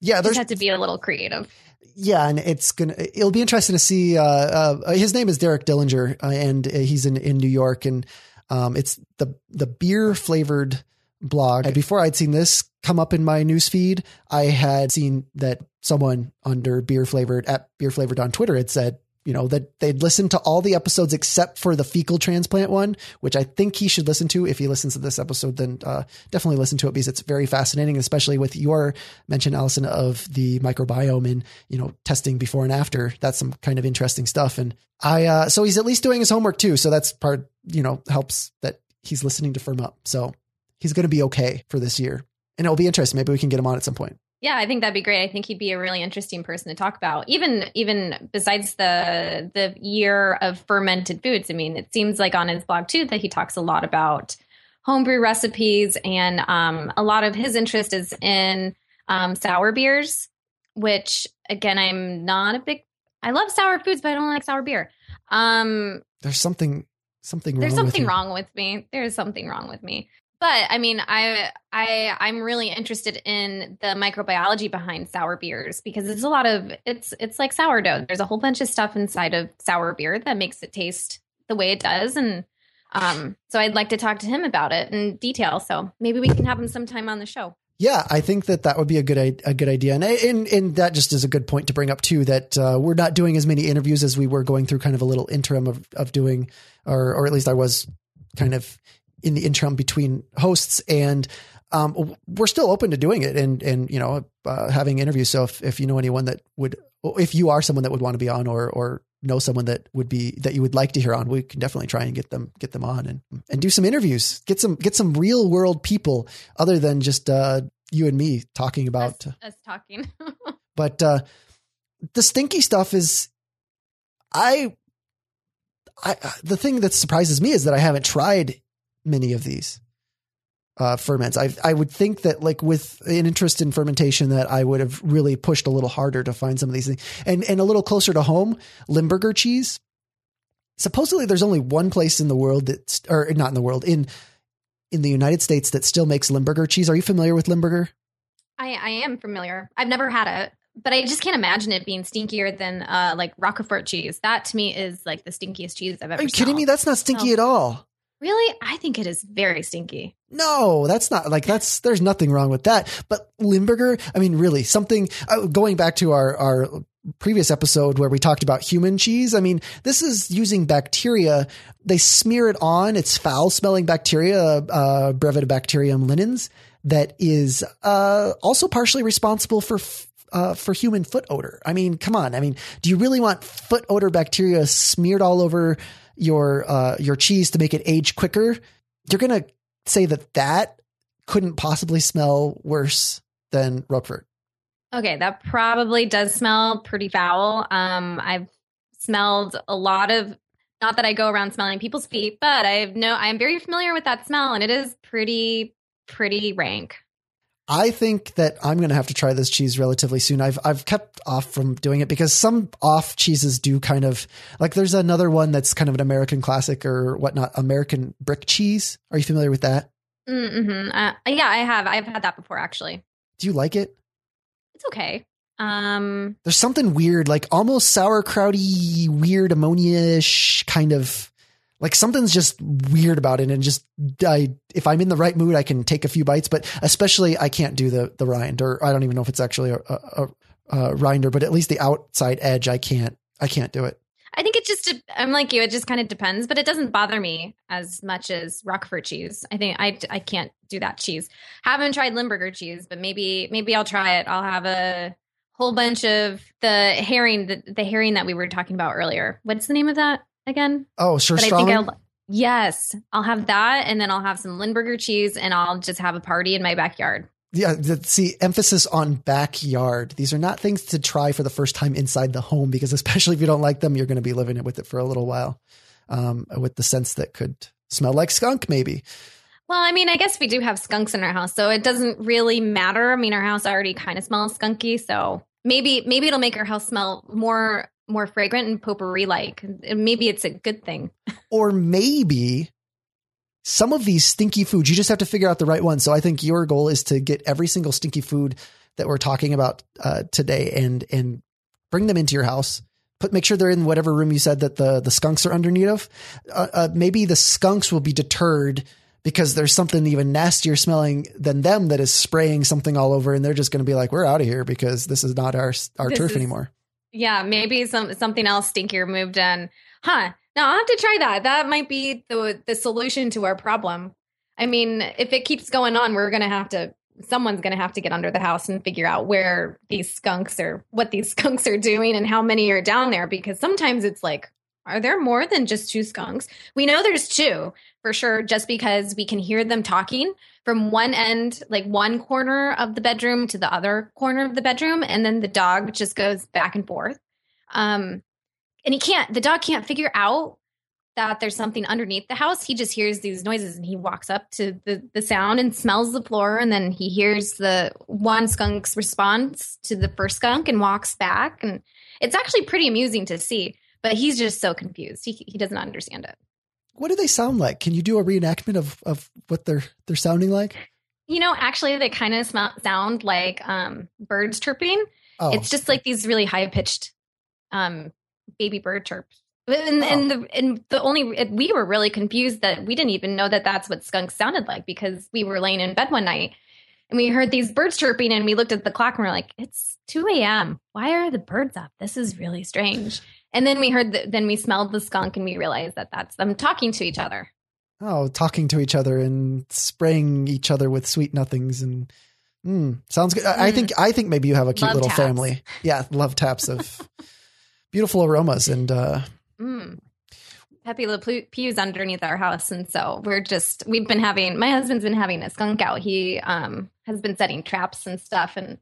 Yeah, there's have to be a little creative. Yeah, and it's gonna. It'll be interesting to see. Uh, uh, his name is Derek Dellinger, uh, and he's in in New York, and um, it's the the beer flavored blog. And before I'd seen this come up in my news feed, I had seen that someone under beer flavored at beer flavored on Twitter had said, you know, that they'd listened to all the episodes except for the fecal transplant one, which I think he should listen to. If he listens to this episode, then uh, definitely listen to it because it's very fascinating, especially with your mention, Allison, of the microbiome and, you know, testing before and after. That's some kind of interesting stuff. And I, uh, so he's at least doing his homework too. So that's part, you know, helps that he's listening to FermUp. So he's going to be okay for this year. And it'll be interesting. Maybe we can get him on at some point. Yeah, I think that'd be great. I think he'd be a really interesting person to talk about. Even even besides the the year of fermented foods. I mean, it seems like on his blog too that he talks a lot about homebrew recipes and um, a lot of his interest is in um, sour beers, which again, I'm not a big. I love sour foods, but I don't like sour beer. Um, there's something something there's something with wrong with me. There's something wrong with me but I mean, I I I'm really interested in the microbiology behind sour beers because it's a lot of it's it's like sourdough. There's a whole bunch of stuff inside of sour beer that makes it taste the way it does, and um, so I'd like to talk to him about it in detail. So maybe we can have him sometime on the show. Yeah, I think that that would be a good a good idea, and and, and that just is a good point to bring up too. That uh, we're not doing as many interviews as we were going through, kind of a little interim of of doing, or or at least I was kind of in the interim between hosts and um, we're still open to doing it and and you know uh, having interviews. So if, if you know anyone that would, if you are someone that would want to be on, or or know someone that would be that you would like to hear on, we can definitely try and get them get them on and and do some interviews. Get some get some real world people other than just uh, you and me talking about us, us talking. [laughs] but uh, the stinky stuff is, I, I the thing that surprises me is that I haven't tried many of these uh, ferments. I I would think that like with an interest in fermentation that I would have really pushed a little harder to find some of these things. And and a little closer to home, Limburger cheese. Supposedly there's only one place in the world that or not in the world in in the United States that still makes Limburger cheese. Are you familiar with Limburger? I I am familiar. I've never had it, but I just can't imagine it being stinkier than uh like Roquefort cheese. That to me is like the stinkiest cheese I've ever Are you kidding me? That's not stinky at all. Really? I think it is very stinky. No, that's not like that's there's nothing wrong with that. But Limburger, I mean, really something uh, going back to our our previous episode where we talked about human cheese. I mean, this is using bacteria. They smear it on. It's foul smelling bacteria, uh, Brevibacterium linens, that is uh, also partially responsible for uh, for human foot odor. I mean, come on. I mean, do you really want foot odor bacteria smeared all over? Your uh, your cheese to make it age quicker, you're gonna say that that couldn't possibly smell worse than Roquefort. Okay, that probably does smell pretty foul. Um, I've smelled a lot of not that I go around smelling people's feet, but I know I'm very familiar with that smell, and it is pretty pretty rank. I think that I'm going to have to try this cheese relatively soon. I've I've kept off from doing it because some off cheeses do kind of like there's another one that's kind of an American classic or whatnot, American brick cheese. Are you familiar with that? Mm-hmm. Uh, yeah, I have. I've had that before actually. Do you like it? It's okay. Um, there's something weird, like almost sauerkrauty, weird ammonia-ish kind of like something's just weird about it and just I if I'm in the right mood I can take a few bites but especially I can't do the the rind or I don't even know if it's actually a, a, a rinder but at least the outside edge I can't I can't do it. I think it just I'm like you it just kind of depends but it doesn't bother me as much as Roquefort cheese. I think I I can't do that cheese. Haven't tried Limburger cheese but maybe maybe I'll try it. I'll have a whole bunch of the herring the, the herring that we were talking about earlier. What's the name of that? Again? Oh, sure. But I think I'll, yes, I'll have that, and then I'll have some Limburger cheese, and I'll just have a party in my backyard. Yeah, see, emphasis on backyard. These are not things to try for the first time inside the home because, especially if you don't like them, you're going to be living with it for a little while, um, with the sense that could smell like skunk, maybe. Well, I mean, I guess we do have skunks in our house, so it doesn't really matter. I mean, our house already kind of smells skunky, so maybe maybe it'll make our house smell more more fragrant and potpourri like. Maybe it's a good thing. [laughs] or maybe some of these stinky foods, you just have to figure out the right one. So I think your goal is to get every single stinky food that we're talking about uh, today and and bring them into your house. Put make sure they're in whatever room you said that the the skunks are underneath of. Uh, uh, maybe the skunks will be deterred because there's something even nastier smelling than them that is spraying something all over, and they're just going to be like, "We're out of here because this is not our our this turf is, anymore." Yeah, maybe some something else stinkier moved in. Huh. Now I'll have to try that. That might be the the solution to our problem. I mean, if it keeps going on, we're gonna have to someone's gonna have to get under the house and figure out where these skunks are what these [laughs] skunks are doing and how many are down there because sometimes it's like are there more than just two skunks? We know there's two for sure, just because we can hear them talking from one end, like one corner of the bedroom to the other corner of the bedroom. And then the dog just goes back and forth. Um, and he can't, the dog can't figure out that there's something underneath the house. He just hears these noises and he walks up to the, the sound and smells the floor. And then he hears the one skunk's response to the first skunk and walks back. And it's actually pretty amusing to see but he's just so confused. He he doesn't understand it. What do they sound like? Can you do a reenactment of of what they're they're sounding like? You know, actually, they kind of smell, sound like um, birds chirping. Oh. It's just like these really high pitched um, baby bird chirps. And, oh. and the and the only we were really confused that we didn't even know that that's what skunks sounded like because we were laying in bed one night and we heard these birds chirping and we looked at the clock and we're like, it's 2 a.m. Why are the birds up? This is really strange. And then we heard, that, then we smelled the skunk and we realized that that's them talking to each other. Oh, talking to each other and spraying each other with sweet nothings and mm, sounds good. Mm. I think I think maybe you have a cute love little taps. family. Yeah, love taps of [laughs] beautiful aromas and uh mm. Pepe Le Pew's underneath our house, and so we're just we've been having my husband's been having a skunk out. He um has been setting traps and stuff, and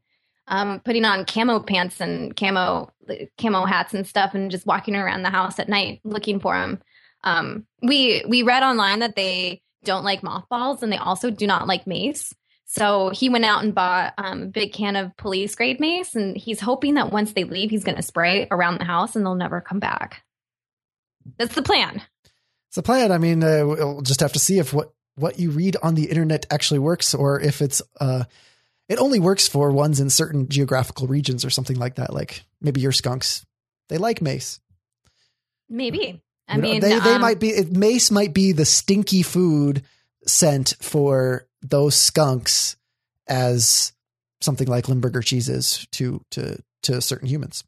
um, putting on camo pants and camo camo hats and stuff, and just walking around the house at night looking for them. Um, we we read online that they don't like mothballs, and they also do not like mace. So he went out and bought um, a big can of police grade mace, and he's hoping that once they leave, he's going to spray around the house, and they'll never come back. That's the plan. It's the plan. I mean, uh, we'll just have to see if what what you read on the internet actually works, or if it's uh, it only works for ones in certain geographical regions or something like that. Like maybe your skunks, they like mace. Maybe. I mean, they, they um, might be, mace might be the stinky food scent for those skunks as something like Limburger cheese is to, to, to certain humans.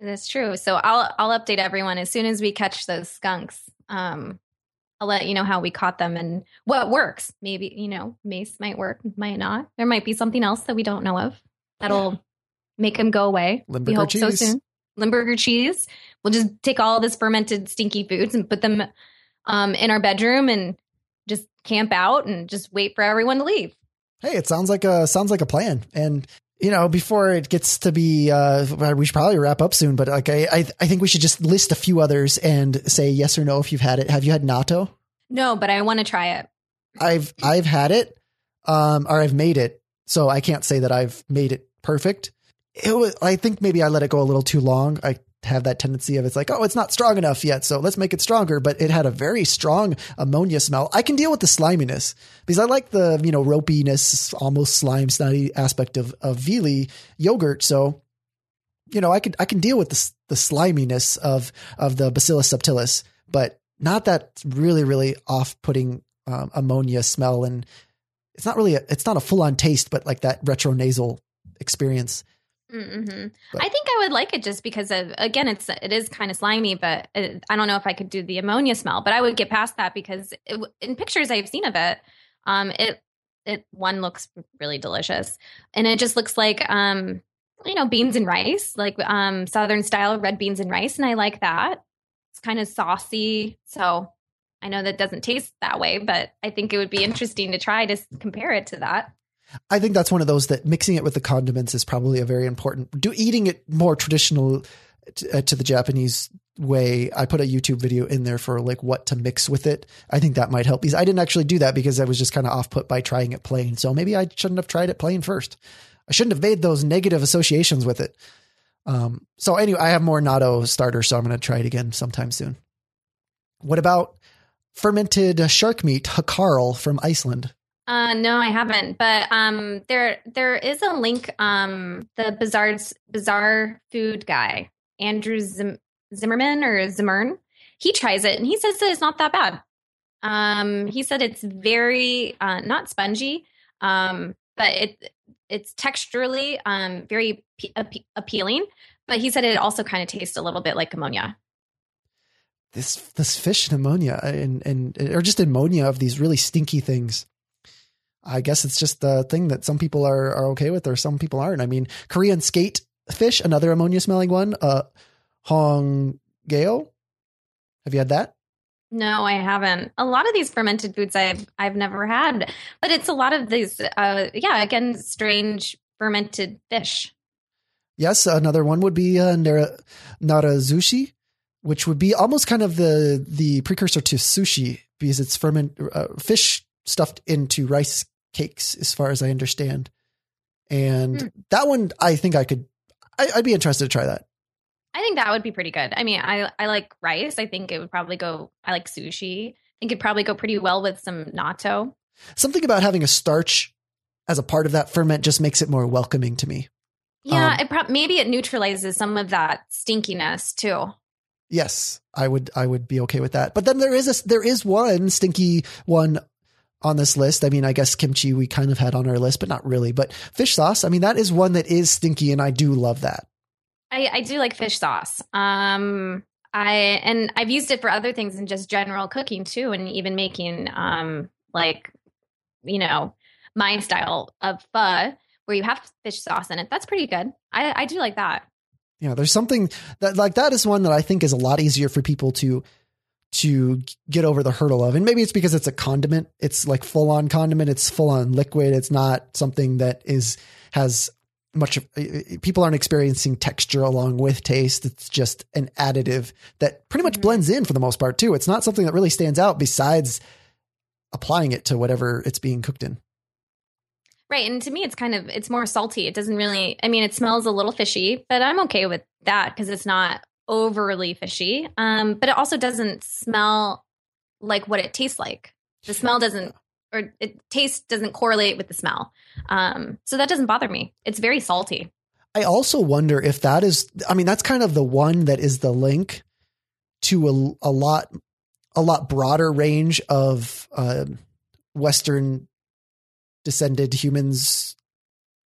That's true. So I'll, I'll update everyone as soon as we catch those skunks. Um, I'll let you know how we caught them and what works. Maybe, you know, mace might work, might not. There might be something else that we don't know of that'll make them go away. Limburger we hope cheese. so soon. Limburger cheese. We'll just take all this fermented stinky foods and put them um, in our bedroom and just camp out and just wait for everyone to leave. Hey, it sounds like a sounds like a plan. And you know, before it gets to be, uh, we should probably wrap up soon. But like, I, I, I think we should just list a few others and say yes or no if you've had it. Have you had natto? No, but I want to try it. I've, I've had it, um, or I've made it. So I can't say that I've made it perfect. It was, I think maybe I let it go a little too long. I have that tendency of it's like, oh, it's not strong enough yet, so let's make it stronger. But it had a very strong ammonia smell. I can deal with the sliminess because I like the you know ropiness, almost slime snotty aspect of of Viili yogurt. So you know, I can I can deal with the the sliminess of of the Bacillus subtilis, but not that really really off putting um, ammonia smell, and it's not really a, it's not a full on taste, but like that retro nasal experience. Mm-hmm. I think I would like it just because of again, it's it is kind of slimy, but it, I don't know if I could do the ammonia smell. But I would get past that because it, in pictures I've seen of it, um, it it one looks really delicious, and it just looks like um, you know, beans and rice, like um, southern style red beans and rice, and I like that. It's kind of saucy, so I know that doesn't taste that way, but I think it would be interesting to try to compare it to that. I think that's one of those that mixing it with the condiments is probably a very important. Do eating it more traditional to, uh, to the Japanese way. I put a YouTube video in there for like what to mix with it. I think that might help because I didn't actually do that because I was just kind of off put by trying it plain. So maybe I shouldn't have tried it plain first. I shouldn't have made those negative associations with it. Um, so anyway, I have more natto starter, so I'm going to try it again sometime soon. What about fermented shark meat, hakarl from Iceland? Uh, no, I haven't. But um, there there is a link. Um, the bizarre bizarre food guy, Andrew Zim- Zimmerman or Zimmern, he tries it and he says that it's not that bad. Um, he said it's very uh, not spongy, um, but it it's texturally um, very p- appealing. But he said it also kind of tastes a little bit like ammonia. This this fish and ammonia and and or just ammonia of these really stinky things. I guess it's just the thing that some people are are okay with or some people aren't. I mean, Korean skate fish, another ammonia smelling one, uh Hong Geo. Have you had that? No, I haven't. A lot of these fermented foods I've I've never had, but it's a lot of these. Uh, yeah, again, strange fermented fish. Yes, another one would be uh, nara, narazushi, which would be almost kind of the the precursor to sushi because it's ferment uh, fish stuffed into rice cakes, as far as I understand. And mm. that one, I think I could. I, I'd be interested to try that. I think that would be pretty good. I mean, I I like rice. I think it would probably go. I like sushi. I think it'd probably go pretty well with some natto. Something about having a starch as a part of that ferment just makes it more welcoming to me. Yeah, um, it pro- maybe it neutralizes some of that stinkiness too. Yes, I would I would be okay with that. But then there is a there is one stinky one on this list. I mean, I guess kimchi we kind of had on our list, but not really. But fish sauce, I mean, that is one that is stinky, and I do love that. I, I do like fish sauce. Um, I and I've used it for other things in just general cooking too, and even making um like you know my style of pho where you have fish sauce in it. That's pretty good. I I do like that. Yeah, there's something that like that is one that I think is a lot easier for people to to get over the hurdle of. And maybe it's because it's a condiment. It's like full on condiment. It's full on liquid. It's not something that is has much of people aren't experiencing texture along with taste. It's just an additive that pretty much mm-hmm. blends in for the most part too. It's not something that really stands out besides applying it to whatever it's being cooked in. Right. And to me, it's kind of, it's more salty. It doesn't really, I mean, it smells a little fishy, but I'm okay with that because it's not overly fishy. Um, but it also doesn't smell like what it tastes like. The smell doesn't or it taste doesn't correlate with the smell. Um, so that doesn't bother me. It's very salty. I also wonder if that is, I mean, that's kind of the one that is the link to a, a lot, a lot broader range of uh, Western descended humans,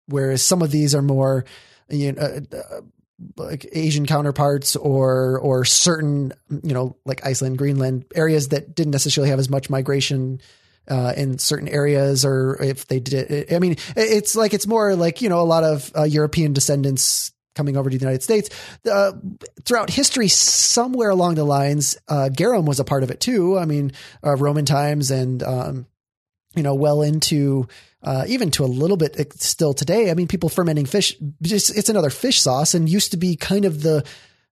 whereas some of these are more, you know, uh, uh, like Asian counterparts or or certain, you know, like Iceland, Greenland areas that didn't necessarily have as much migration uh, in certain areas, or if they did. I mean, it's like it's more like you know a lot of uh, European descendants coming over to the United States. Uh, throughout history, somewhere along the lines, uh, garum was a part of it too. I mean, uh, Roman times and um, you know well into uh, even to a little bit still today. I mean, people fermenting fish. Just, it's another fish sauce, and used to be kind of the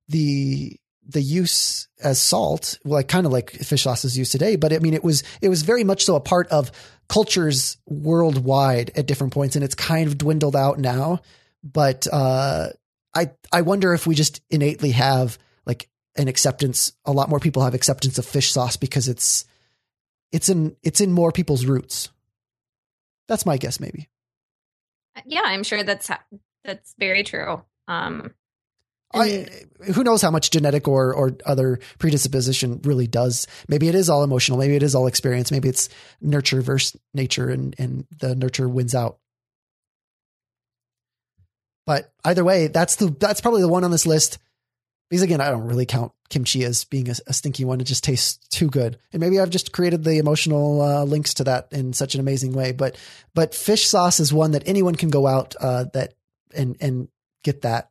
the the use as salt, like kind of like fish sauce is used today. But I mean, it was it was very much so a part of cultures worldwide at different points, and it's kind of dwindled out now. But uh, I I wonder if we just innately have like an acceptance. A lot more people have acceptance of fish sauce because it's it's in it's in more people's roots. That's my guess, maybe. Yeah, I'm sure that's that's very true. Um, I, who knows how much genetic or or other predisposition really does? Maybe it is all emotional. Maybe it is all experience. Maybe it's nurture versus nature, and and the nurture wins out. But either way, that's the that's probably the one on this list. Because again, I don't really count kimchi as being a, a stinky one. It just tastes too good, and maybe I've just created the emotional uh, links to that in such an amazing way. But but fish sauce is one that anyone can go out uh, that and and get that.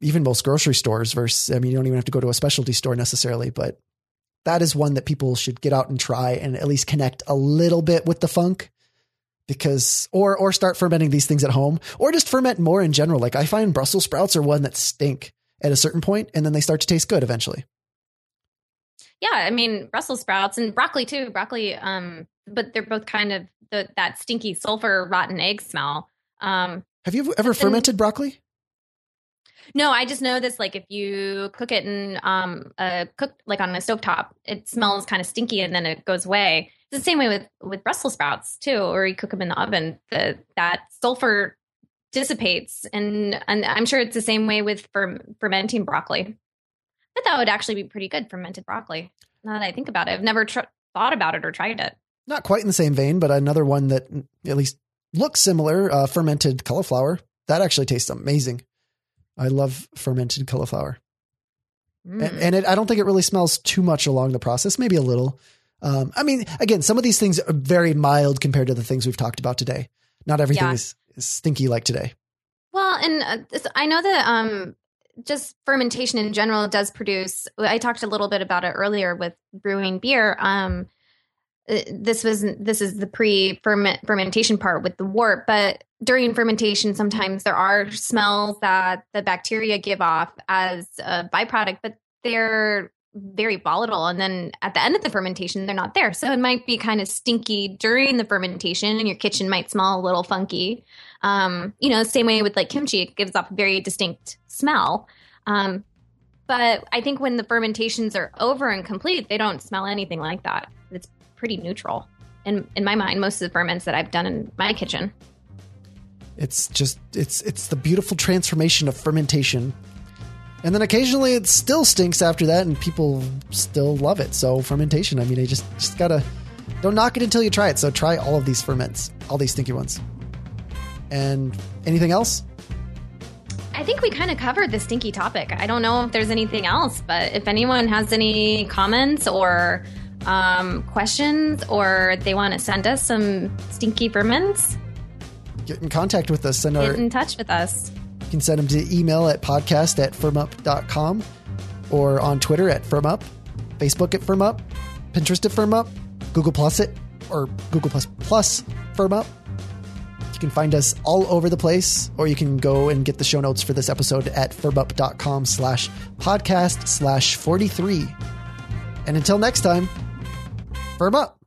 Even most grocery stores versus I mean, you don't even have to go to a specialty store necessarily, but that is one that people should get out and try and at least connect a little bit with the funk because or or start fermenting these things at home or just ferment more in general like i find brussels sprouts are one that stink at a certain point and then they start to taste good eventually Yeah, I mean Brussels sprouts and broccoli too. Broccoli, um, but they're both kind of the, that stinky sulfur rotten egg smell. Um, have you ever fermented broccoli no, I just know this. Like if you cook it in um, a cook like on a stovetop, it smells kind of stinky and then it goes away. It's the same way with with Brussels sprouts too, or you cook them in the oven. The that sulfur dissipates, and and I'm sure it's the same way with ferm- fermenting broccoli. But that would actually be pretty good fermented broccoli. Now that I think about it, I've never tr- thought about it or tried it. not quite in the same vein but another one that at least looks similar uh, fermented cauliflower that actually tastes amazing i love fermented cauliflower Mm. and, and it, I don't think it really smells too much along the process. Maybe a little. Um, I mean, again, some of these things are very mild compared to the things we've talked about today. Not everything Yeah. is stinky like today. Well, and uh, I know that um, just fermentation in general does produce. I talked a little bit about it earlier with brewing beer. Um, uh, this was this is the pre fermentation part with the wort, but during fermentation, sometimes there are smells that the bacteria give off as a byproduct, but they're very volatile and then at the end of the fermentation they're not there so it might be kind of stinky during the fermentation and your kitchen might smell a little funky um, you know, same way with like kimchi, it gives off a very distinct smell. Um, but I think when the fermentations are over and complete, they don't smell anything like that. It's pretty neutral. In in my mind, most of the ferments that I've done in my kitchen. It's just it's it's the beautiful transformation of fermentation. And then occasionally it still stinks after that and people still love it. So fermentation, I mean, I just just got to don't knock it until you try it. So try all of these ferments, all these stinky ones. And anything else? I think we kind of covered the stinky topic. I don't know if there's anything else, but if anyone has any comments or um, questions or they want to send us some stinky ferments, Get in contact with us. Send our get in touch with us. Can send them to email at podcast at fermup.com or on Twitter at FermUp, Facebook at FermUp, Pinterest at FermUp, Google Plus it, or Google Plus Plus FermUp. You can find us all over the place, or you can go and get the show notes for this episode at fermup.com slash podcast slash 43. And until next time, firm up.